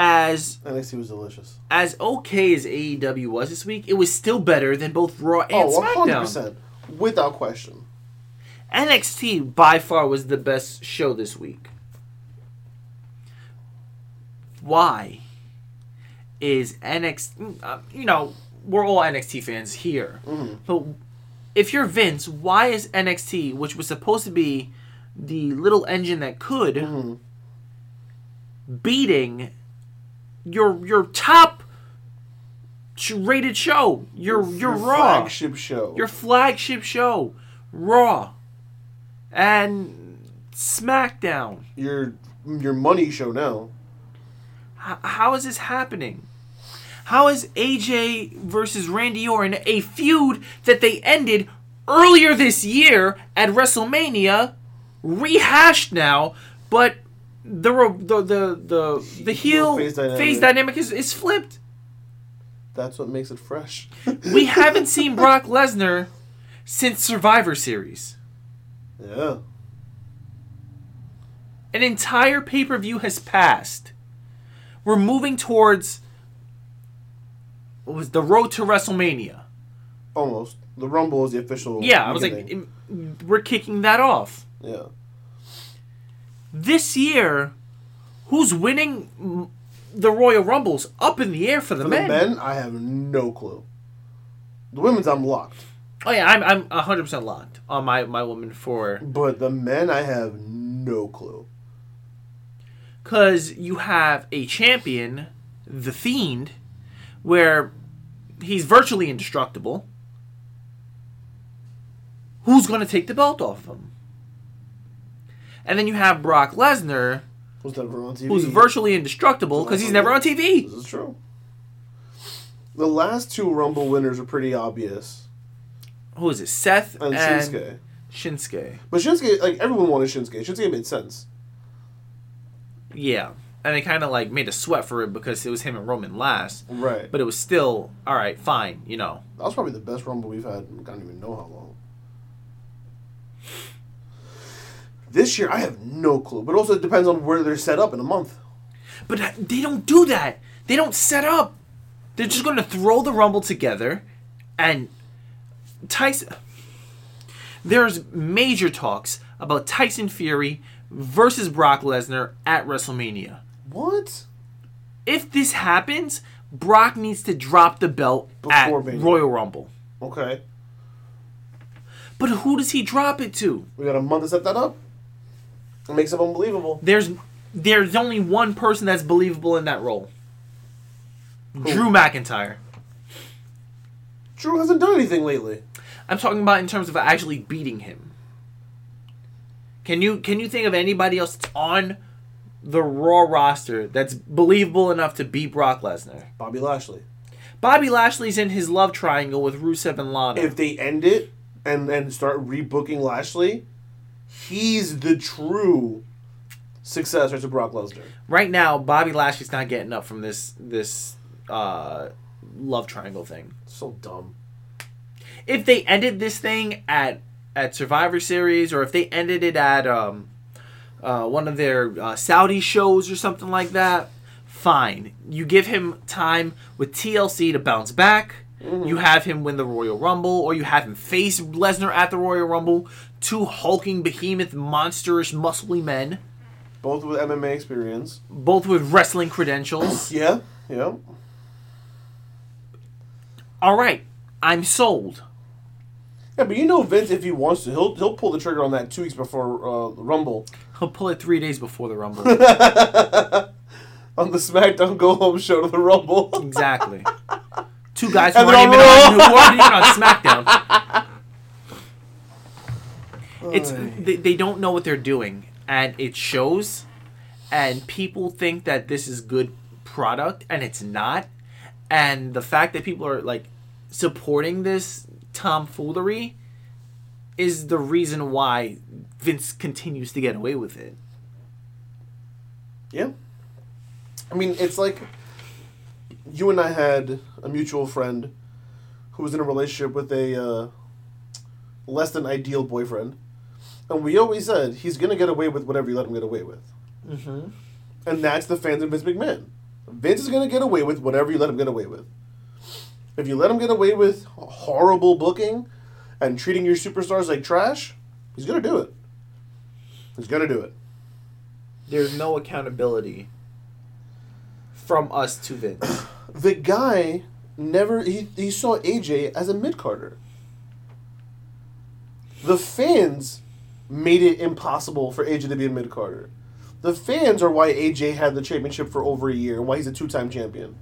As NXT was delicious. as okay as AEW was this week, it was still better than both Raw and Oh, SmackDown. 100%. Without question. NXT by far was the best show this week. Why is NXT? Uh, you know, we're all NXT fans here, Mhm. but if you're Vince, why is NXT, which was supposed to be the little engine that could, Mhm. beating your your top rated show, your your, Raw, flagship show. your flagship show, Raw, and SmackDown. your your money show now. H- how is this happening? How is AJ versus Randy Orton a feud that they ended earlier this year at WrestleMania, rehashed now, but the the the the, the heel face dynamic. face dynamic is, is flipped. That's what makes it fresh. We haven't seen Brock Lesnar since Survivor Series. yeah. An entire pay per view has passed. We're moving towards what was the road to WrestleMania. Almost. The Rumble is the official. Yeah, I was like, we're kicking that off. yeah. This year, who's winning mm, the Royal Rumbles up in the air for the, For men? the men, I have no clue. The women's, I'm locked. Oh yeah, I'm I'm 100% locked on my my woman for But the men, I have no clue. cuz you have a champion, the Fiend, where he's virtually indestructible. Who's going to take the belt off him? And then you have Brock Lesnar, Who's never on TV? who's virtually indestructible because he's never on TV. This is true. The last two Rumble winners are pretty obvious. Who is it? Seth And, and, Shinsuke. Shinsuke. But Shinsuke, like, everyone wanted Shinsuke. Shinsuke made sense. Yeah. And they kind of like made a sweat for it because it was him and Roman last. Right. But it was still, all right, fine, you know. That was probably the best Rumble we've had. I don't even know how long. This year, I have no clue. But also, it depends on where they're set up in a month. But uh, they don't do that. They don't set up. They're just going to throw the Rumble together and Tyson. There's major talks about Tyson Fury versus Brock Lesnar at WrestleMania. What? If this happens, Brock needs to drop the belt at Before Mania. Royal Rumble. Okay. But who does he drop it to? We got a month to set that up. It makes it unbelievable. There's there's only one person that's believable in that role. Drew McIntyre. Drew hasn't done anything lately. I'm talking about in terms of actually beating him. Can you can you think of anybody else that's on the Raw roster that's believable enough to beat Brock Lesnar? Bobby Lashley. Bobby Lashley's in his love triangle with Rusev and Lana. If they end it and then start rebooking Lashley, he's the true successor to Brock Lesnar. right now, Bobby Lashley's not getting up from this this uh, love triangle thing. So dumb. if they ended this thing at at Survivor Series or if they ended it at um, uh, one of their uh, Saudi shows or something like that, fine. You give him time with TLC to bounce back. You have him win the Royal Rumble, or you have him face Lesnar at the Royal Rumble. Two hulking, behemoth, monsterish, muscly men, Both with MMA experience. both with wrestling credentials. Yeah, yeah. All right, I'm sold. Yeah, but you know Vince, if he wants to, he'll he'll pull the trigger on that two weeks before uh, the Rumble He'll pull it three days before the Rumble. on the SmackDown Go Home show to the Rumble. Exactly. Two guys who And aren't, even on who aren't even on SmackDown. It's they, they don't know what they're doing, and it shows. And people think that this is good product, and it's not. And the fact that people are like supporting this tomfoolery is the reason why Vince continues to get away with it. Yeah. I mean, it's like you and I had a mutual friend who was in a relationship with a uh, less than ideal boyfriend. And we always said he's going to get away with whatever you let him get away with. Mm-hmm. And that's the fans of Vince McMahon. Vince is going to get away with whatever you let him get away with. If you let him get away with horrible booking and treating your superstars like trash, he's going to do it. He's going to do it. There's no accountability from us to Vince. the guy never he, he saw AJ as a mid carder. The fans made it impossible for AJ to be a mid carder. The fans are why AJ had the championship for over a year and why he's a two time champion.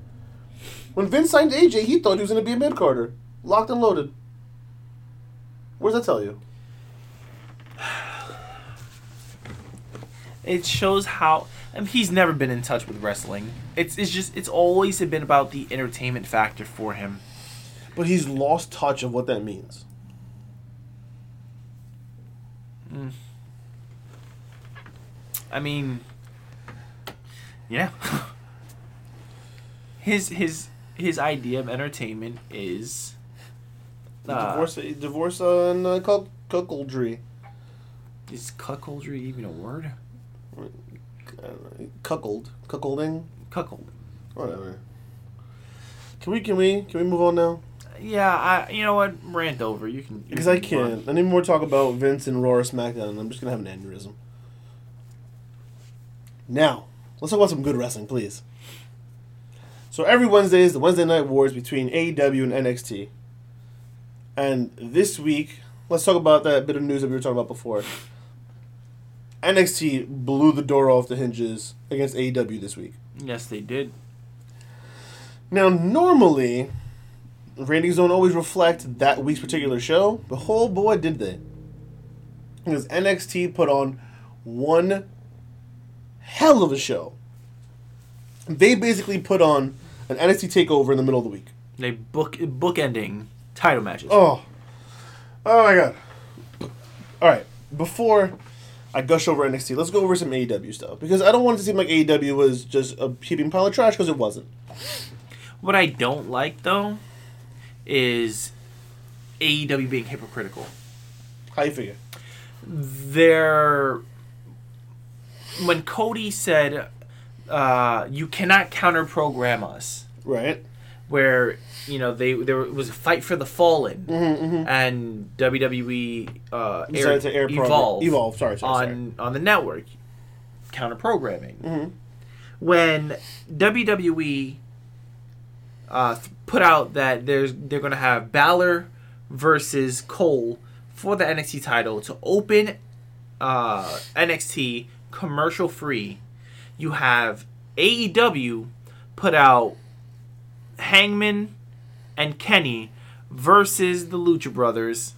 When Vince signed AJ, he thought he was going to be a mid carder, locked and loaded. What does that tell you? it shows how I mean, he's never been in touch with wrestling. It's it's just it's always been about the entertainment factor for him. But he's lost touch of what that means. Mm. I mean, yeah. his his his idea of entertainment is uh, divorce, divorce, and uh, cuck- cuckoldry. is cuckoldry even a word? Cuckold, cuckolding. Cuckold. Whatever. Can we can we can we move on now? Yeah, I you know what rant over. You can Because I on. can't. Any more talk about Vince and Raw SmackDown, I'm just gonna have an aneurysm. Now, let's talk about some good wrestling, please. So every Wednesday is the Wednesday Night Wars between AEW and NXT. And this week, let's talk about that bit of news that we were talking about before. NXT blew the door off the hinges against AEW this week. Yes, they did. Now, normally, ratings don't always reflect that week's particular show, but whole boy did they. Because NXT put on one hell of a show. They basically put on an NXT takeover in the middle of the week. They book bookending title matches. Oh, oh my god! All right, before I gush over NXT, let's go over some AEW stuff because I don't want it to seem like AEW was just a heaping pile of trash because it wasn't. What I don't like though is AEW being hypocritical. How you figure? They're when Cody said uh, you cannot counter program us, Right. where you know they there was a fight for the fallen, and WWE uh, Mm-hmm, aired to air program- Evolve, Evolve, sorry, sorry, on on the network, counter programming. Mhm. When WWE uh, th- put out that there's they're gonna have Balor versus Cole for the NXT title to open uh, NXT commercial free. You have AEW put out Hangman and Kenny versus the Lucha Brothers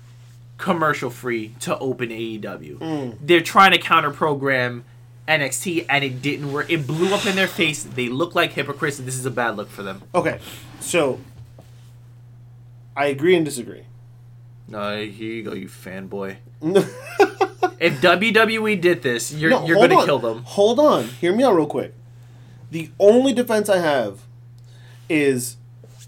commercial free to open AEW. They're trying to counter program NXT and it didn't work. It blew up in their face. They look like hypocrites and this is a bad look for them. Okay, so I agree and disagree. Uh, here you go, you fanboy. if WWE did this, you're No, you're gonna kill them. Hold on. Hear me out real quick. The only defense I have is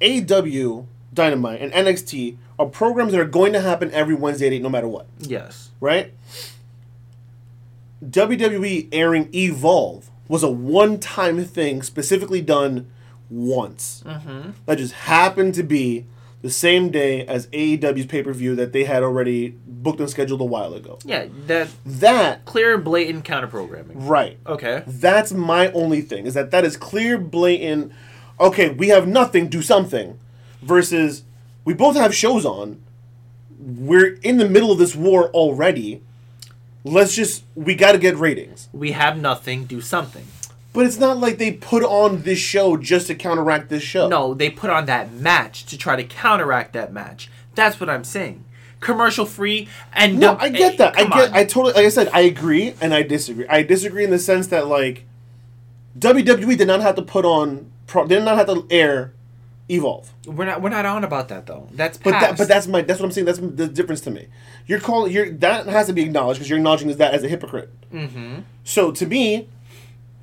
AW, Dynamite, and NXT are programs that are going to happen every Wednesday at 8 no matter what, Yes. right? WWE airing Evolve was a one time thing specifically done once. Mm-hmm. That just happened to be the same day as AEW's pay per view that they had already booked and scheduled a while ago. Yeah, that That, clear, blatant counter programming. right. Okay. That's my only thing is that that is clear, blatant. Okay, we have nothing, do something. Versus, we both have shows on. We're in the middle of this war already. Let's just, we got to get ratings. We have nothing. Do something. But it's not like they put on this show just to counteract this show. No, they put on that match to try to counteract that match. That's what I'm saying. Commercial free and No, I get that. I get. on. I totally. Like I said, I agree and I disagree. I disagree in the sense that like WWE did not have to put on. Pro, did not have to air Evolve. We're not. We're not on about that though. That's But that, but that's my. That's what I'm saying. That's the difference to me. You're calling. You're that has to be acknowledged because you're acknowledging that as a hypocrite. Mm-hmm. So to me,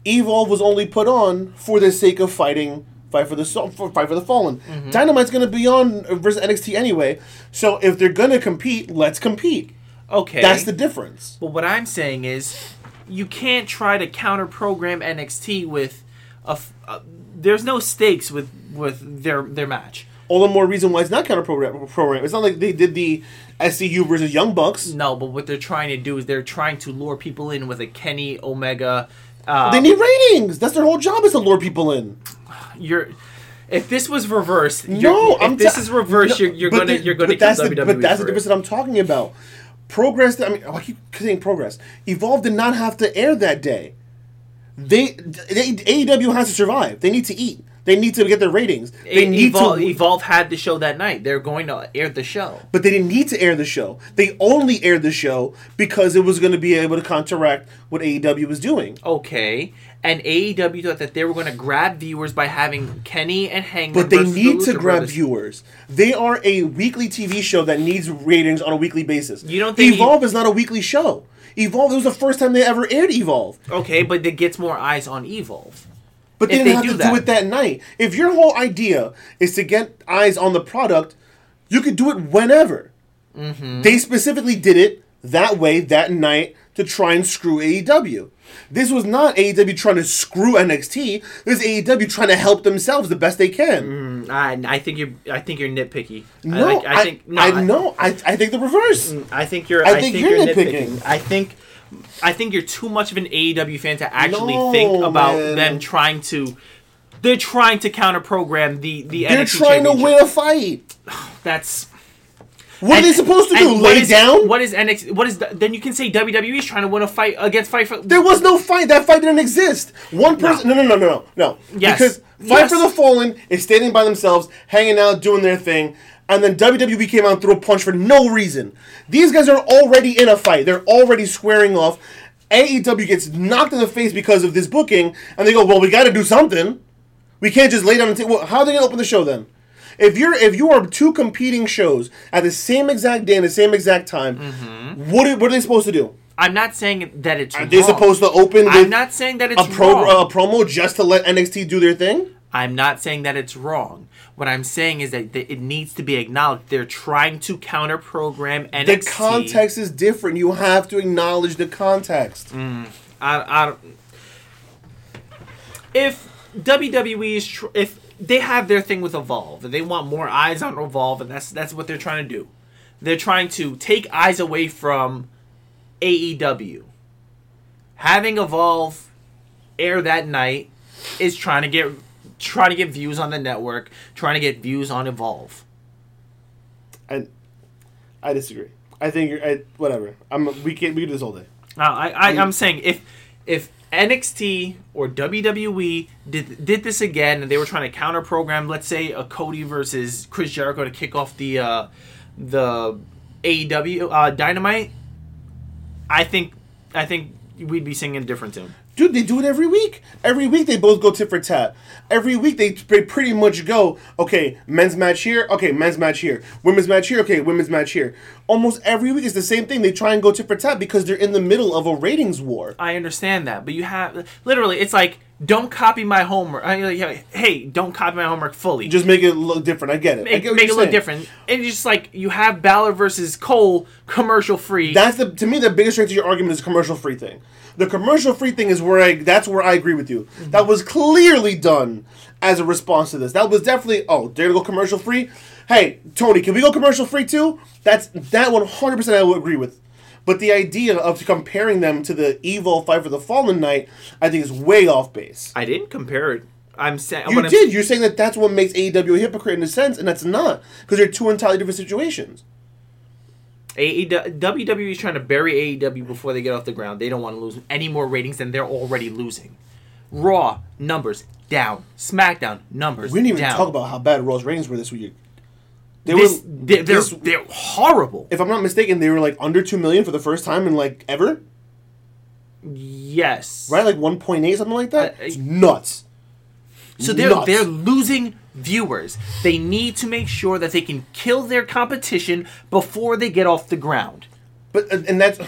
Evolve was only put on for the sake of fighting. Fight for the for fight for the fallen. Mm-hmm. Dynamite's gonna be on versus NXT anyway. So if they're gonna compete, let's compete. okay. That's the difference. But what I'm saying is, you can't try to counter program NXT with a. f- uh, there's no stakes with with their their match. all the more reason why it's not counter program. program. It's not like they did the SCU versus Young Bucks. No, but what they're trying to do is they're trying to lure people in with a Kenny Omega. Uh, They need ratings. That's their whole job is to lure people in. you're. If this was reversed, you're, No, if I'm this ta- is reversed, No, you're, you're gonna the- you're gonna kill the, WWE. But that's the for it. difference that I'm talking about. Progress. I mean, I keep saying progress. Evolve did not have to air that day. They, they AEW has to survive. They need to eat. They need to get their ratings. They E- need Evolve, to. Evolve had the show that night. They're going to air the show. But they didn't need to air the show. They only aired the show because it was going to be able to counteract what AEW was doing. Okay, and AEW thought that they were going to grab viewers by having Kenny and Hangman. But they the need to grab Brothers. viewers. They are a weekly TV show that needs ratings on a weekly basis. You don't think Evolve is not a weekly show. Evolve it was the first time they ever aired Evolve. Okay, but it gets more eyes on Evolve. But they didn't have do to that. do it that night. If your whole idea is to get eyes on the product, you could do it whenever. Mm-hmm. They specifically did it that way that night to try and screw AEW. This was not AEW trying to screw NXT. This is AEW trying to help themselves the best they can. I, I think you're I think you're nitpicky. No, I, like, I think no, I, know. I, I think the reverse. I think you're. I I, think think, you're you're, nitpicking. nitpicking. I think. I think you're too much of an AEW fan to actually No, think about man. them trying to. They're trying to counter program the the. They're NXT trying to win a fight. That's. What are they supposed to do? Lay is- down? What is NXT? What is the, then? You can say WWE is trying to win a fight against fight for. There was no fight. That fight didn't exist. One person. No, no, no, no, no. no. Yes. Because Fight Yes. for the Fallen is standing by themselves, hanging out, doing their thing, and then WWE came out and threw a punch for no reason. These guys are already in a fight. They're already squaring off. AEW gets knocked in the face because of this booking, and they go, "Well, we got to do something. We can't just lay down and take." Well, how are they going to open the show then? If you're if you are two competing shows at the same exact day and the same exact time, Mm-hmm. what are, what are they supposed to do? I'm not saying that it's. Are they wrong. supposed to open with I'm not saying that it's a pro wrong. a promo just to let NXT do their thing? I'm not saying that it's wrong. What I'm saying is that th- it needs to be acknowledged. They're trying to counter program NXT. The context is different. You have to acknowledge the context. Mm, I, I don't- if WWE is tr- if they have their thing with Evolve and they want more eyes on Evolve and that's that's what they're trying to do. They're trying to take eyes away from AEW. Having Evolve air that night is trying to get trying to get views on the network, trying to get views on Evolve. And I disagree. I think you're I, whatever. I'm we can we can do this all day. Now, I, I I'm saying if if NXT or WWE did did this again, and they were trying to counter program, let's say a Cody versus Chris Jericho to kick off the uh, the AEW uh, Dynamite, I think I think we'd be singing a different tune. Dude, they do it every week. Every week they both go tit for tat. Every week they pretty much go, okay, men's match here, okay, men's match here. Women's match here, okay, women's match here. Almost every week is the same thing. They try and go tit for tat because they're in the middle of a ratings war. I understand that, but you have literally it's like don't copy my homework. I, like, hey, don't copy my homework fully. Just make it look different. I get it. I make, get what make it look different. And just like you have Balor versus Cole commercial free. That's the to me the biggest strength of your argument is commercial free thing. The commercial free thing is where I that's where I agree with you. Mm-hmm. That was clearly done as a response to this. That was definitely oh they're gonna go commercial free. Hey Tony, can we go commercial free too? That's that one hundred percent I would agree with. But the idea of comparing them to the evil fight for the fallen knight, I think is way off base. I didn't compare it. I'm saying You did. You're saying that that's what makes AEW a hypocrite in a sense, and that's not because they're two entirely different situations. AEW, WWE is trying to bury AEW before they get off the ground. They don't want to lose any more ratings than they're already losing. Raw numbers down. SmackDown numbers. We didn't even down. talk about how bad Raw's ratings were this week. They this. were They're, they're, this- they're horrible. if I'm not mistaken, they were like under two million for the first time in like ever, Yes. right? Like 1.8, something like that. Uh, It's nuts. So they're Nuts. they're losing viewers. They need to make sure that they can kill their competition before they get off the ground. But and that's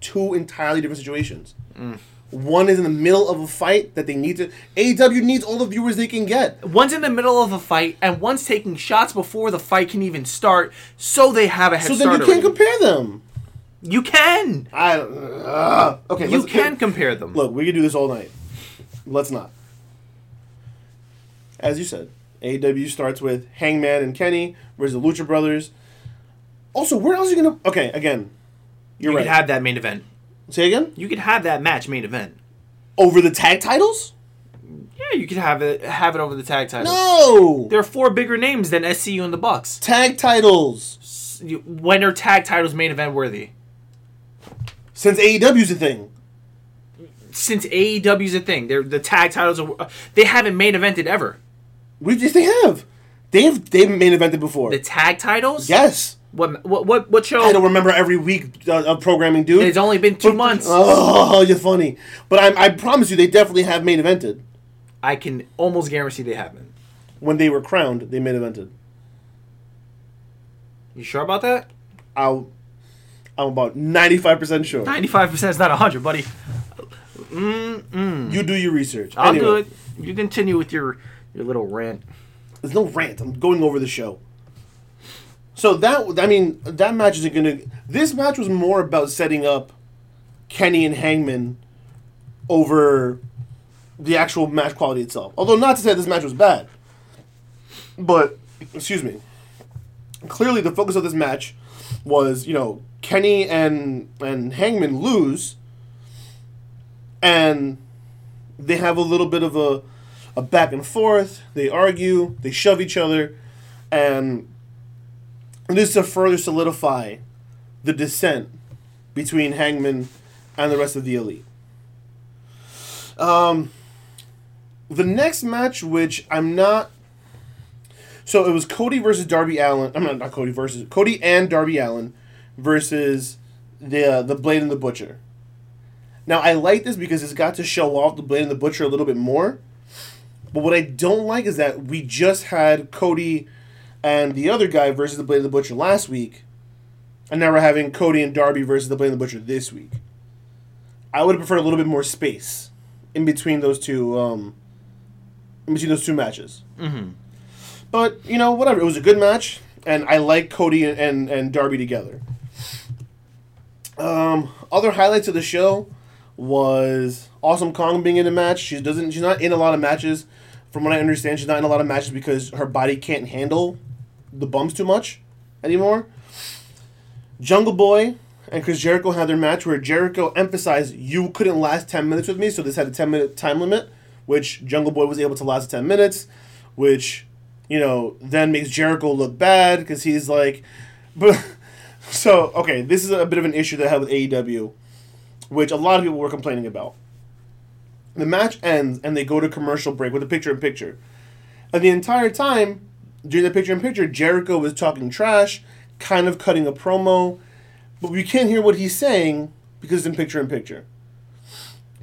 two entirely different situations. Mm. One is in the middle of a fight that they need to. AEW needs all the viewers they can get. One's in the middle of a fight, and one's taking shots before the fight can even start, so they have a head So then you can't compare them. You can. I uh, okay. You let's- can compare them. Look, we could do this all night. Let's not. As you said, AEW starts with Hangman and Kenny versus the Lucha Brothers. Also, where else are you gonna? Okay, again, you're you right. could have that main event. Say again. You could have that match main event. Over the tag titles? Yeah, you could have it have it over the tag titles. No. There are four bigger names than SCU and the Bucks. tag titles When are tag titles main event worthy? since AEW's a thing. Since AEW's a thing, they're the tag titles are uh, they haven't main evented ever. We just they have. They've they've main evented before. The tag titles? yes. What what what what show? I don't remember every week uh, of programming, dude. It's only been two months. Oh, you're funny. But I, I promise you, they definitely have main evented. I can almost guarantee they haven't. When they were crowned, they main evented. You sure about that? I'll, I'm about 95% sure. Ninety-five percent is not hundred, buddy. You do your research. I'll Anyway, do it. You continue with your your little rant. There's no rant. I'm going over the show. So that I mean that match isn't gonna. This match was more about setting up Kenny and Hangman over the actual match quality itself. Although not to say this match was bad, but excuse me. Clearly, the focus of this match was you know Kenny and and Hangman lose, and they have a little bit of a a back and forth. They argue, they shove each other, and this is to further solidify the dissent between Hangman and the rest of the elite. Um, the next match, which I'm not. So it was Cody versus Darby Allin. I'm not not Cody versus Cody and Darby Allin versus the uh, the Blade and the Butcher. Now I like this because it's got to show off the Blade and the Butcher a little bit more. But what I don't like is that we just had Cody and the other guy versus the Blade of the Butcher last week, and now we're having Cody and Darby versus the Blade and the Butcher this week. I would prefer a little bit more space in between those two, um, in between those two matches. Mm-hmm. But you know, whatever. It was a good match, and I like Cody and, and, and Darby together. Um, other highlights of the show was Awesome Kong being in a match. She doesn't. She's not in a lot of matches. From what I understand, she's not in a lot of matches because her body can't handle the bumps too much anymore. Jungle Boy and Chris Jericho had their match where Jericho emphasized you couldn't last ten minutes with me, so this had a ten minute time limit, which Jungle Boy was able to last ten minutes, which you know then makes Jericho look bad because he's like, but so okay, this is a bit of an issue that I have with AEW which a lot of people were complaining about. The match ends and they go to commercial break with a picture in picture. And the entire time, during the picture in picture, Jericho was talking trash, kind of cutting a promo, but we can't hear what he's saying because it's in picture in picture.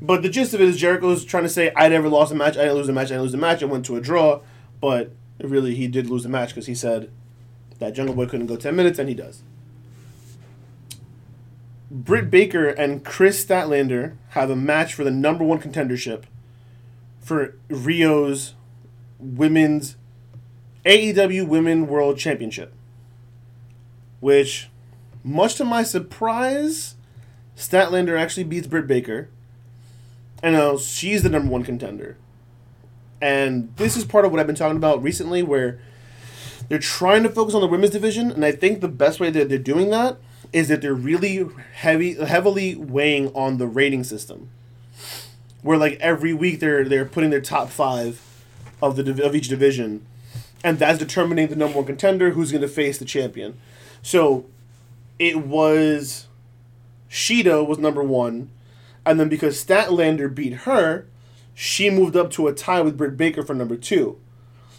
But the gist of it is Jericho's trying to say, I never lost a match, I didn't lose a match, I didn't lose a match, I went to a draw, but really he did lose a match because he said that Jungle Boy couldn't go 10 minutes, and he does. Britt Baker and Kris Statlander have a match for the number one contendership for Riho's women's AEW Women World Championship. Which, much to my surprise, Statlander actually beats Britt Baker. And now she's the number one contender. And this is part of what I've been talking about recently, where they're trying to focus on the women's division, and I think the best way that they're doing that is that they're really heavy, heavily weighing on the rating system. Where like every week they're they're putting their top five of the of each division, and that's determining the number one contender who's going to face the champion. So, it was Shida was number one, and then because Statlander beat her, she moved up to a tie with Britt Baker for number two.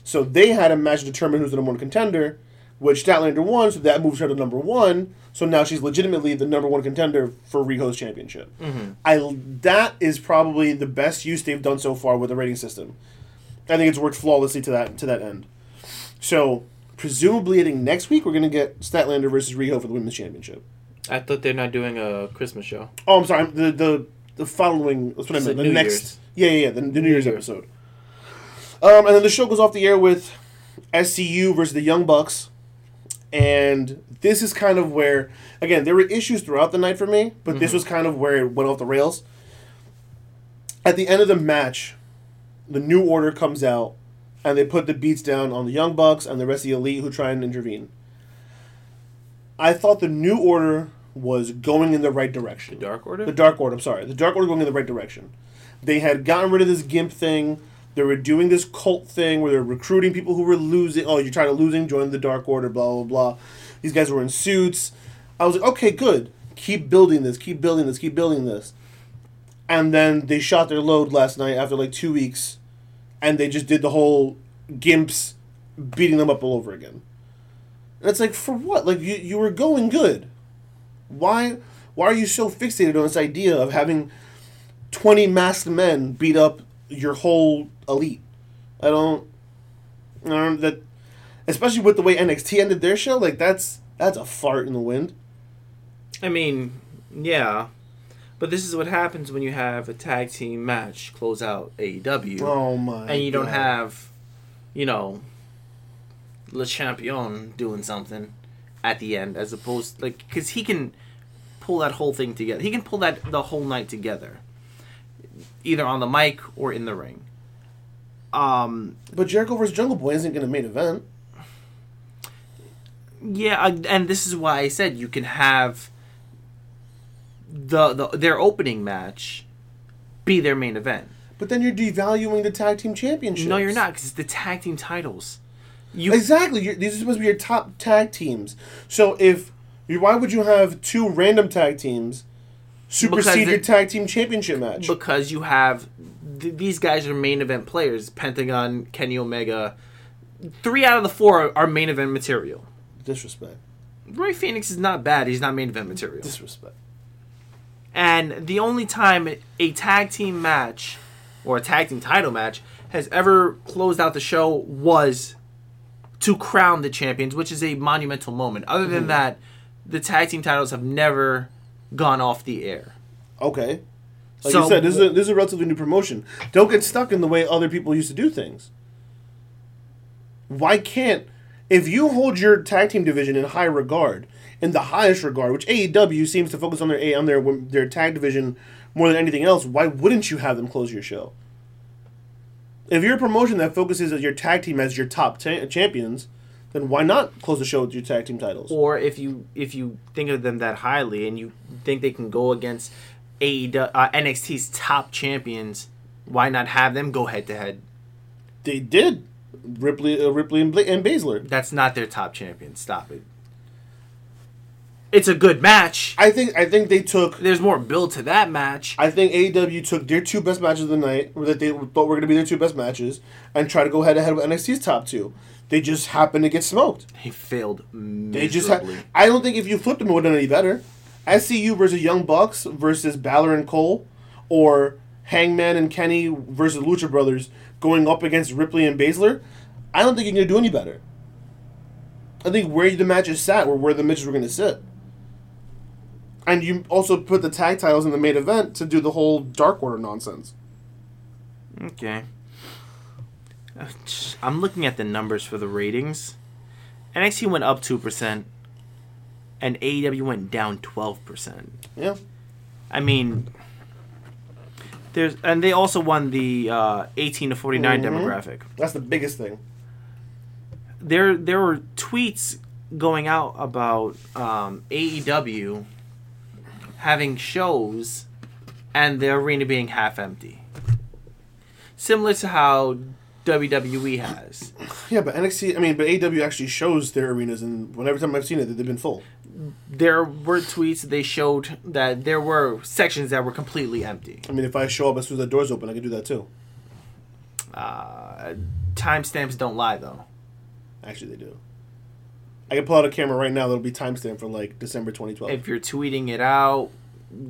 So they had a match to determine who's the number one contender, which Statlander won, so that moves her to number one. So now she's legitimately the number one contender for Riho's championship. Mm-hmm. I that is probably the best use they've done so far with the rating system. I think it's worked flawlessly to that to that end. So presumably, I think next week we're gonna get Statlander versus Riho for the women's championship. I thought they're not doing a Christmas show. Oh, I'm sorry. The the the following. That's what I meant. the New next. Yeah, yeah, yeah. The, the New Year's Year's. episode. Um, and then the show goes off the air with SCU versus the Young Bucks, and this is kind of where again there were issues throughout the night for me, but this was kind of where it went off the rails. At the end of the match, the New Order comes out, and they put the beats down on the Young Bucks and the rest of the Elite who try and intervene. I thought the New Order was going in the right direction. The Dark Order. The Dark Order, I'm sorry. The Dark Order going in the right direction. They had gotten rid of this gimp thing. They were doing this cult thing where they're recruiting people who were losing. Oh, you're trying to losing? Join the Dark Order, blah, blah, blah. These guys were in suits. I was like, okay, good. Keep building this, keep building this, keep building this. And then they shot their load last night after like two weeks. And they just did the whole gimps beating them up all over again. And it's like, for what? Like, you, you were going good why why are you so fixated on this idea of having 20 masked men beat up your whole elite i don't i don't that especially with the way nxt ended their show like that's that's a fart in the wind I mean, yeah, but this is what happens when you have a tag team match close out AEW, oh my and you don't have, you know, Le Champion doing something at the end, as opposed like because he can pull that whole thing together. He can pull that the whole night together, either on the mic or in the ring. Um, but jericho versus jungle boy isn't going to main event Yeah, and this is why I said you can have the, the their opening match be their main event. but then you're devaluing the tag team championships No, you're not, because it's the tag team titles. You Exactly. You're, these are supposed to be your top tag teams. So if you, why would you have two random tag teams supersede your tag team championship match? because you have th- these guys are main event players. Pentagon, Kenny Omega, three out of the four are main event material. Disrespect. Rey Fenix is not bad. He's not main event material. Disrespect. And the only time a tag team match or a tag team title match has ever closed out the show was to crown the champions, which is a monumental moment. Other than mm-hmm. that, the tag team titles have never gone off the air. Okay. Like So- you said, this is, a, this is a relatively new promotion. Don't get stuck in the way other people used to do things. Why can't if you hold your tag team division in high regard, in the highest regard, which AEW seems to focus on their A- on their their tag division more than anything else, why wouldn't you have them close your show? If you're a promotion that focuses on your tag team as your top ta- champions, then why not close the show with your tag team titles? Or if you if you think of them that highly and you think they can go against AEW, uh, NXT's top champions, why not have them go head to head? They did. Ripley, uh, Ripley and, Bla- and Baszler. That's not their top champion. Stop it. It's a good match. I think I think they took There's more build to that match. I think AEW took their two best matches of the night, or that they thought were going to be their two best matches, and try to go head to head with NXT's top two. They just happened to get smoked. He failed They just miserably. I don't think if you flipped them, it would have done any better. SCU versus Young Bucks versus Balor and Cole, or Hangman and Kenny versus Lucha Brothers going up against Ripley and Baszler. I don't think you're going to do any better. I think where the matches sat were where the matches were going to sit. And you also put the tag titles in the main event to do the whole Dark Order nonsense. Okay. Uh, I'm looking at the numbers for the ratings. NXT went up 2%, and AEW went down 12%. Yeah. I mean, there's and they also won the uh, 18 to 49 Mhm. demographic. That's the biggest thing. There there were tweets going out about um, AEW having shows and the arena being half empty. Similar to how WWE has. Yeah, but NXT, I mean, but AEW actually shows their arenas, and whenever time I've seen it, they've been full. There were tweets they showed that there were sections that were completely empty. I mean, if I show up as soon as the doors open, I can do that too. Uh, timestamps don't lie though. Actually, they do. I can pull out a camera right now that'll be timestamped for like December 2012. If you're tweeting it out,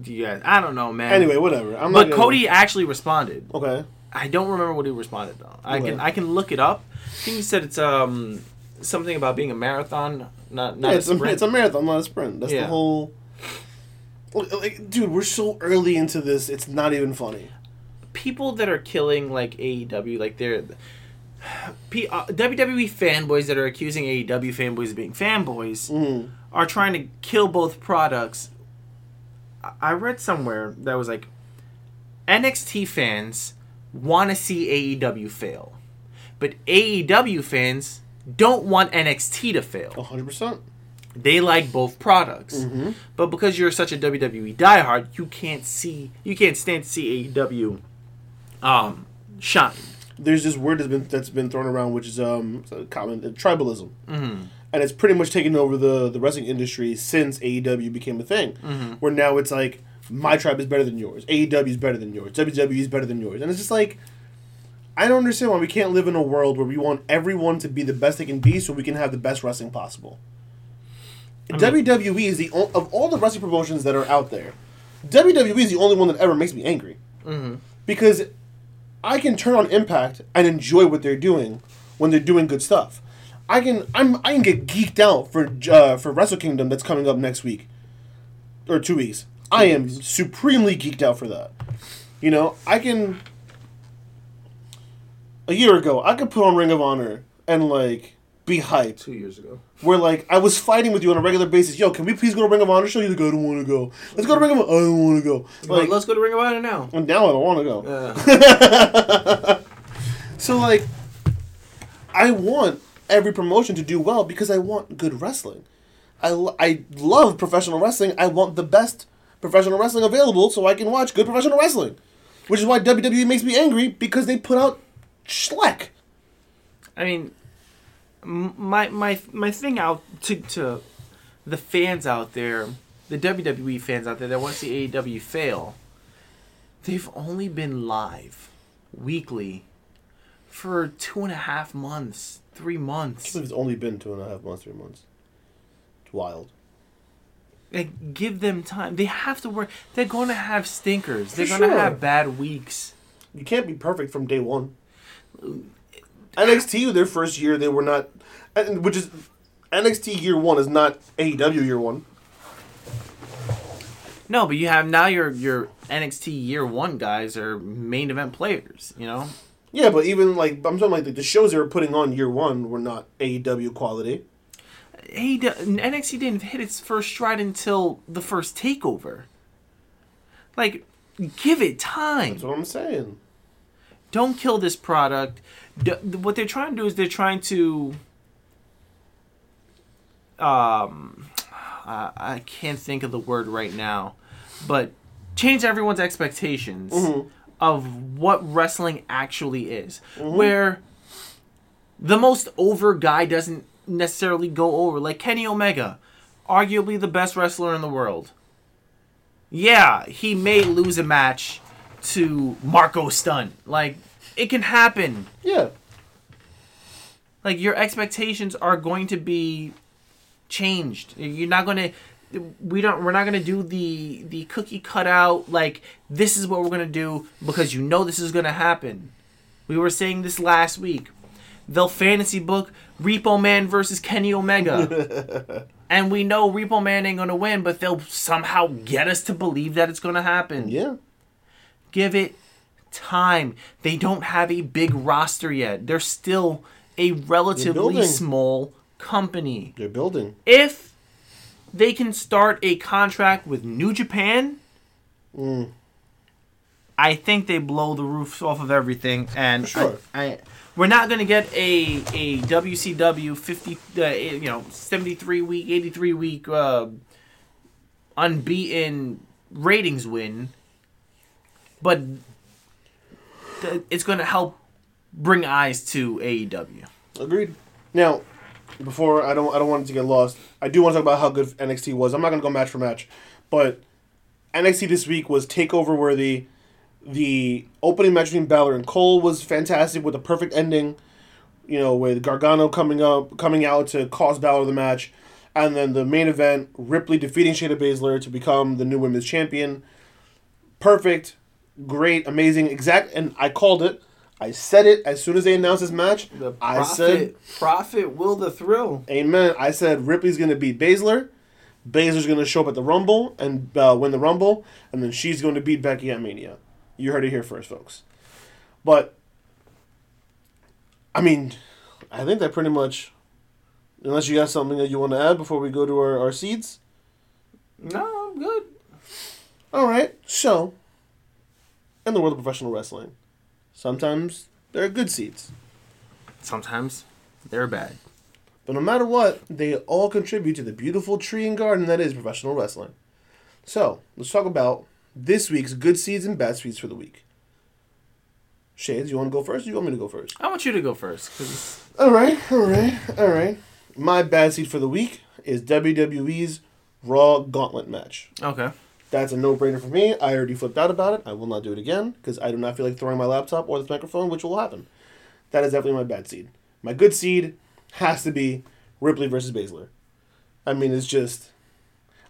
yeah, I don't know, man. anyway, whatever. I'm but Cody actually responded. Okay. I don't remember what he responded though. I Okay. can I can look it up. I think he said it's um something about being a marathon, not not Yeah, a it's a, sprint. it's a marathon, not a sprint. That's Yeah. the whole. Like, dude, we're so early into this. It's not even funny. People that are killing like AEW, like they're P, uh, WWE fanboys that are accusing AEW fanboys of being fanboys Mm. are trying to kill both products. I- I read somewhere that was like NXT fans want to see AEW fail, but AEW fans don't want NXT to fail. 100%. They like both products, Mhm. but because you're such a WWE diehard, you can't see, you can't stand to see AEW um, shine. There's this word that's been that's been thrown around, which is um common uh, tribalism, Mm-hmm. and it's pretty much taken over the the wrestling industry since AEW became a thing. Mm-hmm. Where now it's like my tribe is better than yours, AEW is better than yours, WWE is better than yours, and it's just like I don't understand why we can't live in a world where we want everyone to be the best they can be, so we can have the best wrestling possible. WWE is the o- of all the wrestling promotions that are out there. WWE is the only one that ever makes me angry Mm-hmm. because I can turn on Impact and enjoy what they're doing when they're doing good stuff. I can I'm I can get geeked out for uh, for Wrestle Kingdom that's coming up next week or two weeks. I am supremely geeked out for that. You know, I can. A year ago, I could put on Ring of Honor and like be hyped. Two years ago. Where like I was fighting with you on a regular basis. Yo, can we please go to Ring of Honor show? You like, I don't want to go. Let's go to Ring of Honor. I don't want to go. Like, let's go to Ring of Honor now. and now I don't want to go. Uh, So like, I want every promotion to do well because I want good wrestling. I, lo- I love professional wrestling. I want the best professional wrestling available so I can watch good professional wrestling. Which is why WWE makes me angry because they put out schleck. I mean, my my my thing out to to the fans out there, the WWE fans out there that want to see AEW fail. They've only been live weekly for two and a half months, three months. It's only been two and a half months, three months. It's wild. Like, give them time. They have to work. They're going to have stinkers. They're going to sure. have bad weeks. You can't be perfect from day one. NXT, their first year, they were not, and- which is NXT year one is not AEW year one. No, but you have now your your NXT year one guys are main event players. You know. Yeah, but even like I'm talking like the, the shows they were putting on year one were not AEW quality. Hey, NXT didn't hit its first stride until the first takeover. Like, give it time. That's what I'm saying. Don't kill this product. What they're trying to do is they're trying to. Um, I I can't think of the word right now, but change everyone's expectations of what wrestling actually is. Where the most over guy doesn't necessarily go over. Like Kenny Omega. arguably the best wrestler in the world. Yeah, he may lose a match to Marko Stunt. Like, it can happen. Yeah. Like, your expectations are going to be changed. You're not going to. We don't. We're not gonna do the the cookie cutout. Like this is what we're gonna do because you know this is gonna happen. We were saying this last week. They'll fantasy book Repo Man versus Kenny Omega. and we know Repo Man ain't gonna win, but they'll somehow get us to believe that it's gonna happen. Yeah. Give it time. They don't have a big roster yet. They're still a relatively small company. They're building. If they can start a contract with New Japan, Mm. I think they blow the roofs off of everything. And Sure. I, I, we're not going to get a, a WCW 50, uh, you know, 73 week, 83 week uh, unbeaten ratings win, but it's going to help bring eyes to AEW. Agreed. Now, before I don't I don't want it to get lost. I do want to talk about how good NXT was. I'm not gonna go match for match, but NXT this week was takeover worthy. The opening match between Balor and Cole was fantastic with a perfect ending. You know, with Gargano coming up, coming out to cost Balor the match, and then the main event, Ripley defeating Shayna Baszler to become the new women's champion. Perfect, great, amazing, exact, and I called it. I said it as soon as they announced this match. I said profit will the thrill. Amen. I said Ripley's going to beat Baszler. Baszler's going to show up at the Rumble and uh, win the Rumble, and then she's going to beat Becky at Mania. You heard it here first, folks. But, I mean, I think that pretty much, unless you got something that you want to add before we go to our, our seeds. No, I'm good. All right. So, in the world of professional wrestling, sometimes there are good seeds. Sometimes they're bad. But no matter what, they all contribute to the beautiful tree and garden that is professional wrestling. So, let's talk about this week's good seeds and bad seeds for the week. Shades, you want to go first or you want me to go first? I want you to go first. 'cause- All right, all right, all right. My bad seed for the week is WWE's Raw Gauntlet match. okay. That's a no brainer for me. I already flipped out about it. I will not do it again because I do not feel like throwing my laptop or this microphone, which will happen. That is definitely my bad seed. My good seed has to be Ripley versus Baszler. I mean, it's just.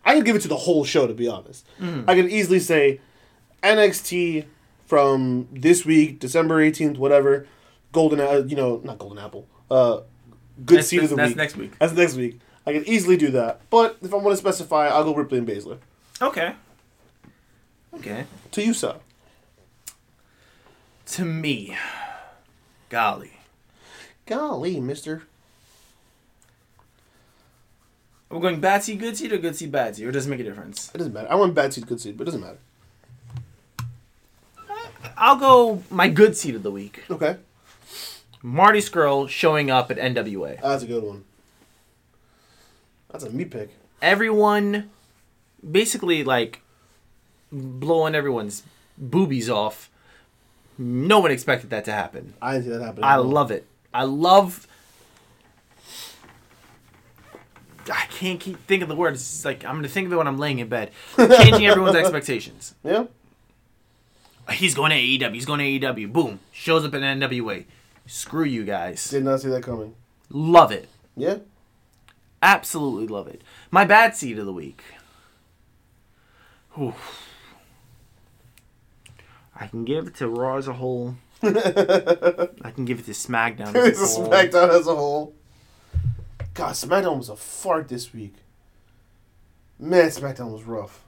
I could give it to the whole show, to be honest. I could easily say NXT from this week, December 18th, whatever, Golden, uh, you know, not Golden Apple, uh, good That's- seed of the that's week. next week. That's next week. I can easily do that. But if I want to specify, I'll go Ripley and Baszler. Okay. Okay. To you, sir. To me, golly, Golly, mister. are we going bad seed, good seed, or good seed, bad seed, or does it make a difference? It doesn't matter. I want bad seed, good seed, but it doesn't matter. Uh, I'll go my good seed of the week. Okay. Marty Scurll showing up at NWA. That's a good one. That's a me pick. Everyone, basically, like blowing everyone's boobies off. No one expected that to happen. I didn't see that happen. I love it. I love. I can't keep thinking of the words. It's like I'm gonna think of it when I'm laying in bed. Changing everyone's expectations. Yeah. He's going to AEW. He's going to AEW. Boom. Shows up in NWA. Screw you guys. Did not see that coming. Love it. Yeah. Absolutely love it. My bad seed of the week. Whew. I can give it to Raw as a whole. I can give it to SmackDown as a a whole. SmackDown as a whole. God, SmackDown was a fart this week. Man, SmackDown was rough.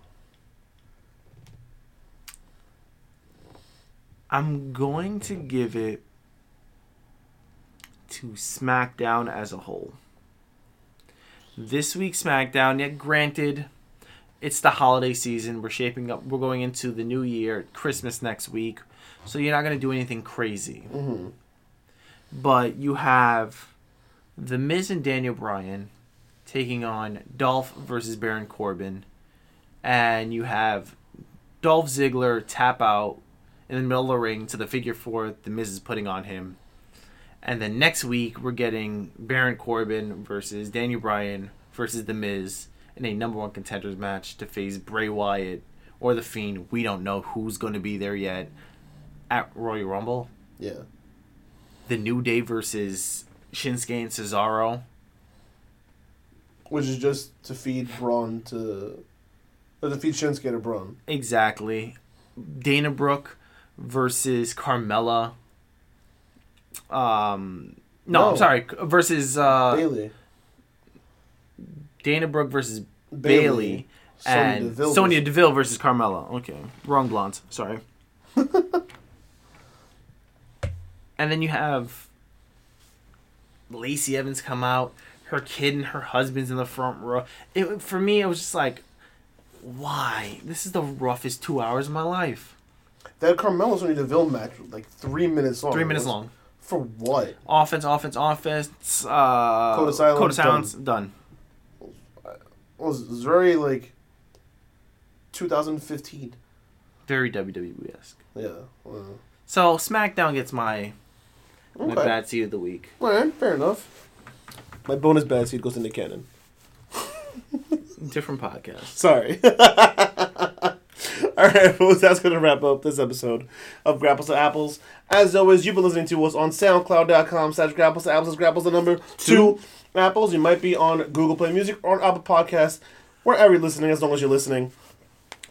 I'm going to give it to SmackDown as a whole. This week's SmackDown, yet granted, it's the holiday season. We're shaping up. We're going into the new year, Christmas next week, so you're not going to do anything crazy. Mm-hmm. But you have the Miz and Daniel Bryan taking on Dolph versus Baron Corbin, and you have Dolph Ziggler tap out in the middle of the ring to the figure four the Miz is putting on him. And then next week we're getting Baron Corbin versus Daniel Bryan versus the Miz in a number one contenders match to face Bray Wyatt or the Fiend. We don't know who's going to be there yet at Royal Rumble. Yeah. The New Day versus Shinsuke and Cesaro. Which is just to feed Braun to. Or to feed Shinsuke to Braun. Exactly. Dana Brooke versus Carmella. Um, no, No. I'm sorry. Versus uh, Bayley. Dana Brooke versus. Bayley, Sonya and Deville Sonya Deville versus Carmella. Okay, wrong blondes. Sorry. and then you have Lacey Evans come out. Her kid and her husband's in the front row. It for me, it was just like, why? This is the roughest two hours of my life. That Carmella Sonya Deville match was like three minutes long. Three minutes long. For what? Offense, offense, offense. Uh, Code of silence, Code of silence. Done. It was, it was very like 2015. Very WWE esque. Yeah. Well, So SmackDown gets my my bad seed of the week. Alright, fair enough. My bonus bad seed goes into canon. Different podcast. Sorry. All right, folks, that's going to wrap up this episode of Grapples to Apples. As always, you've been listening to us on SoundCloud.com slash Grapples to Apples. Grapples the number two. Apples. You might be on Google Play Music or on Apple Podcasts, wherever you're listening, as long as you're listening.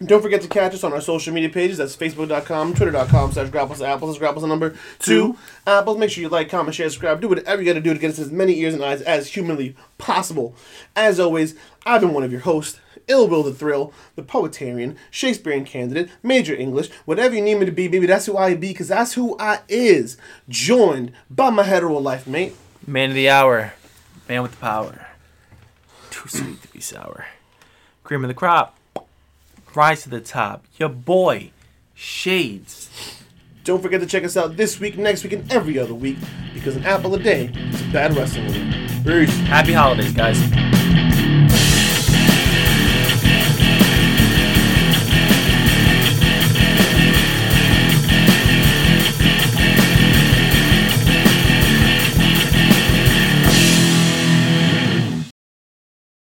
Don't forget to catch us on our social media pages. That's Facebook.com, Twitter.com slash Grapples Apples. That's Grapples the number two. Apples. Make sure you like, comment, share, subscribe. Do whatever you got to do to get us as many ears and eyes as humanly possible. As always, I've been one of your hosts, Ill Will the Thrill, the Poetarian, Shakespearean candidate, Major English, whatever you need me to be, baby, that's who I be, because that's who I is. Joined by my hetero life mate. Man of the hour. Man with the power. Too sweet to be sour. Cream of the crop. Rise to the top. Your boy, Shades. Don't forget to check us out this week, next week, and every other week, because an apple a day is a bad wrestling week. Peace. Happy holidays, guys.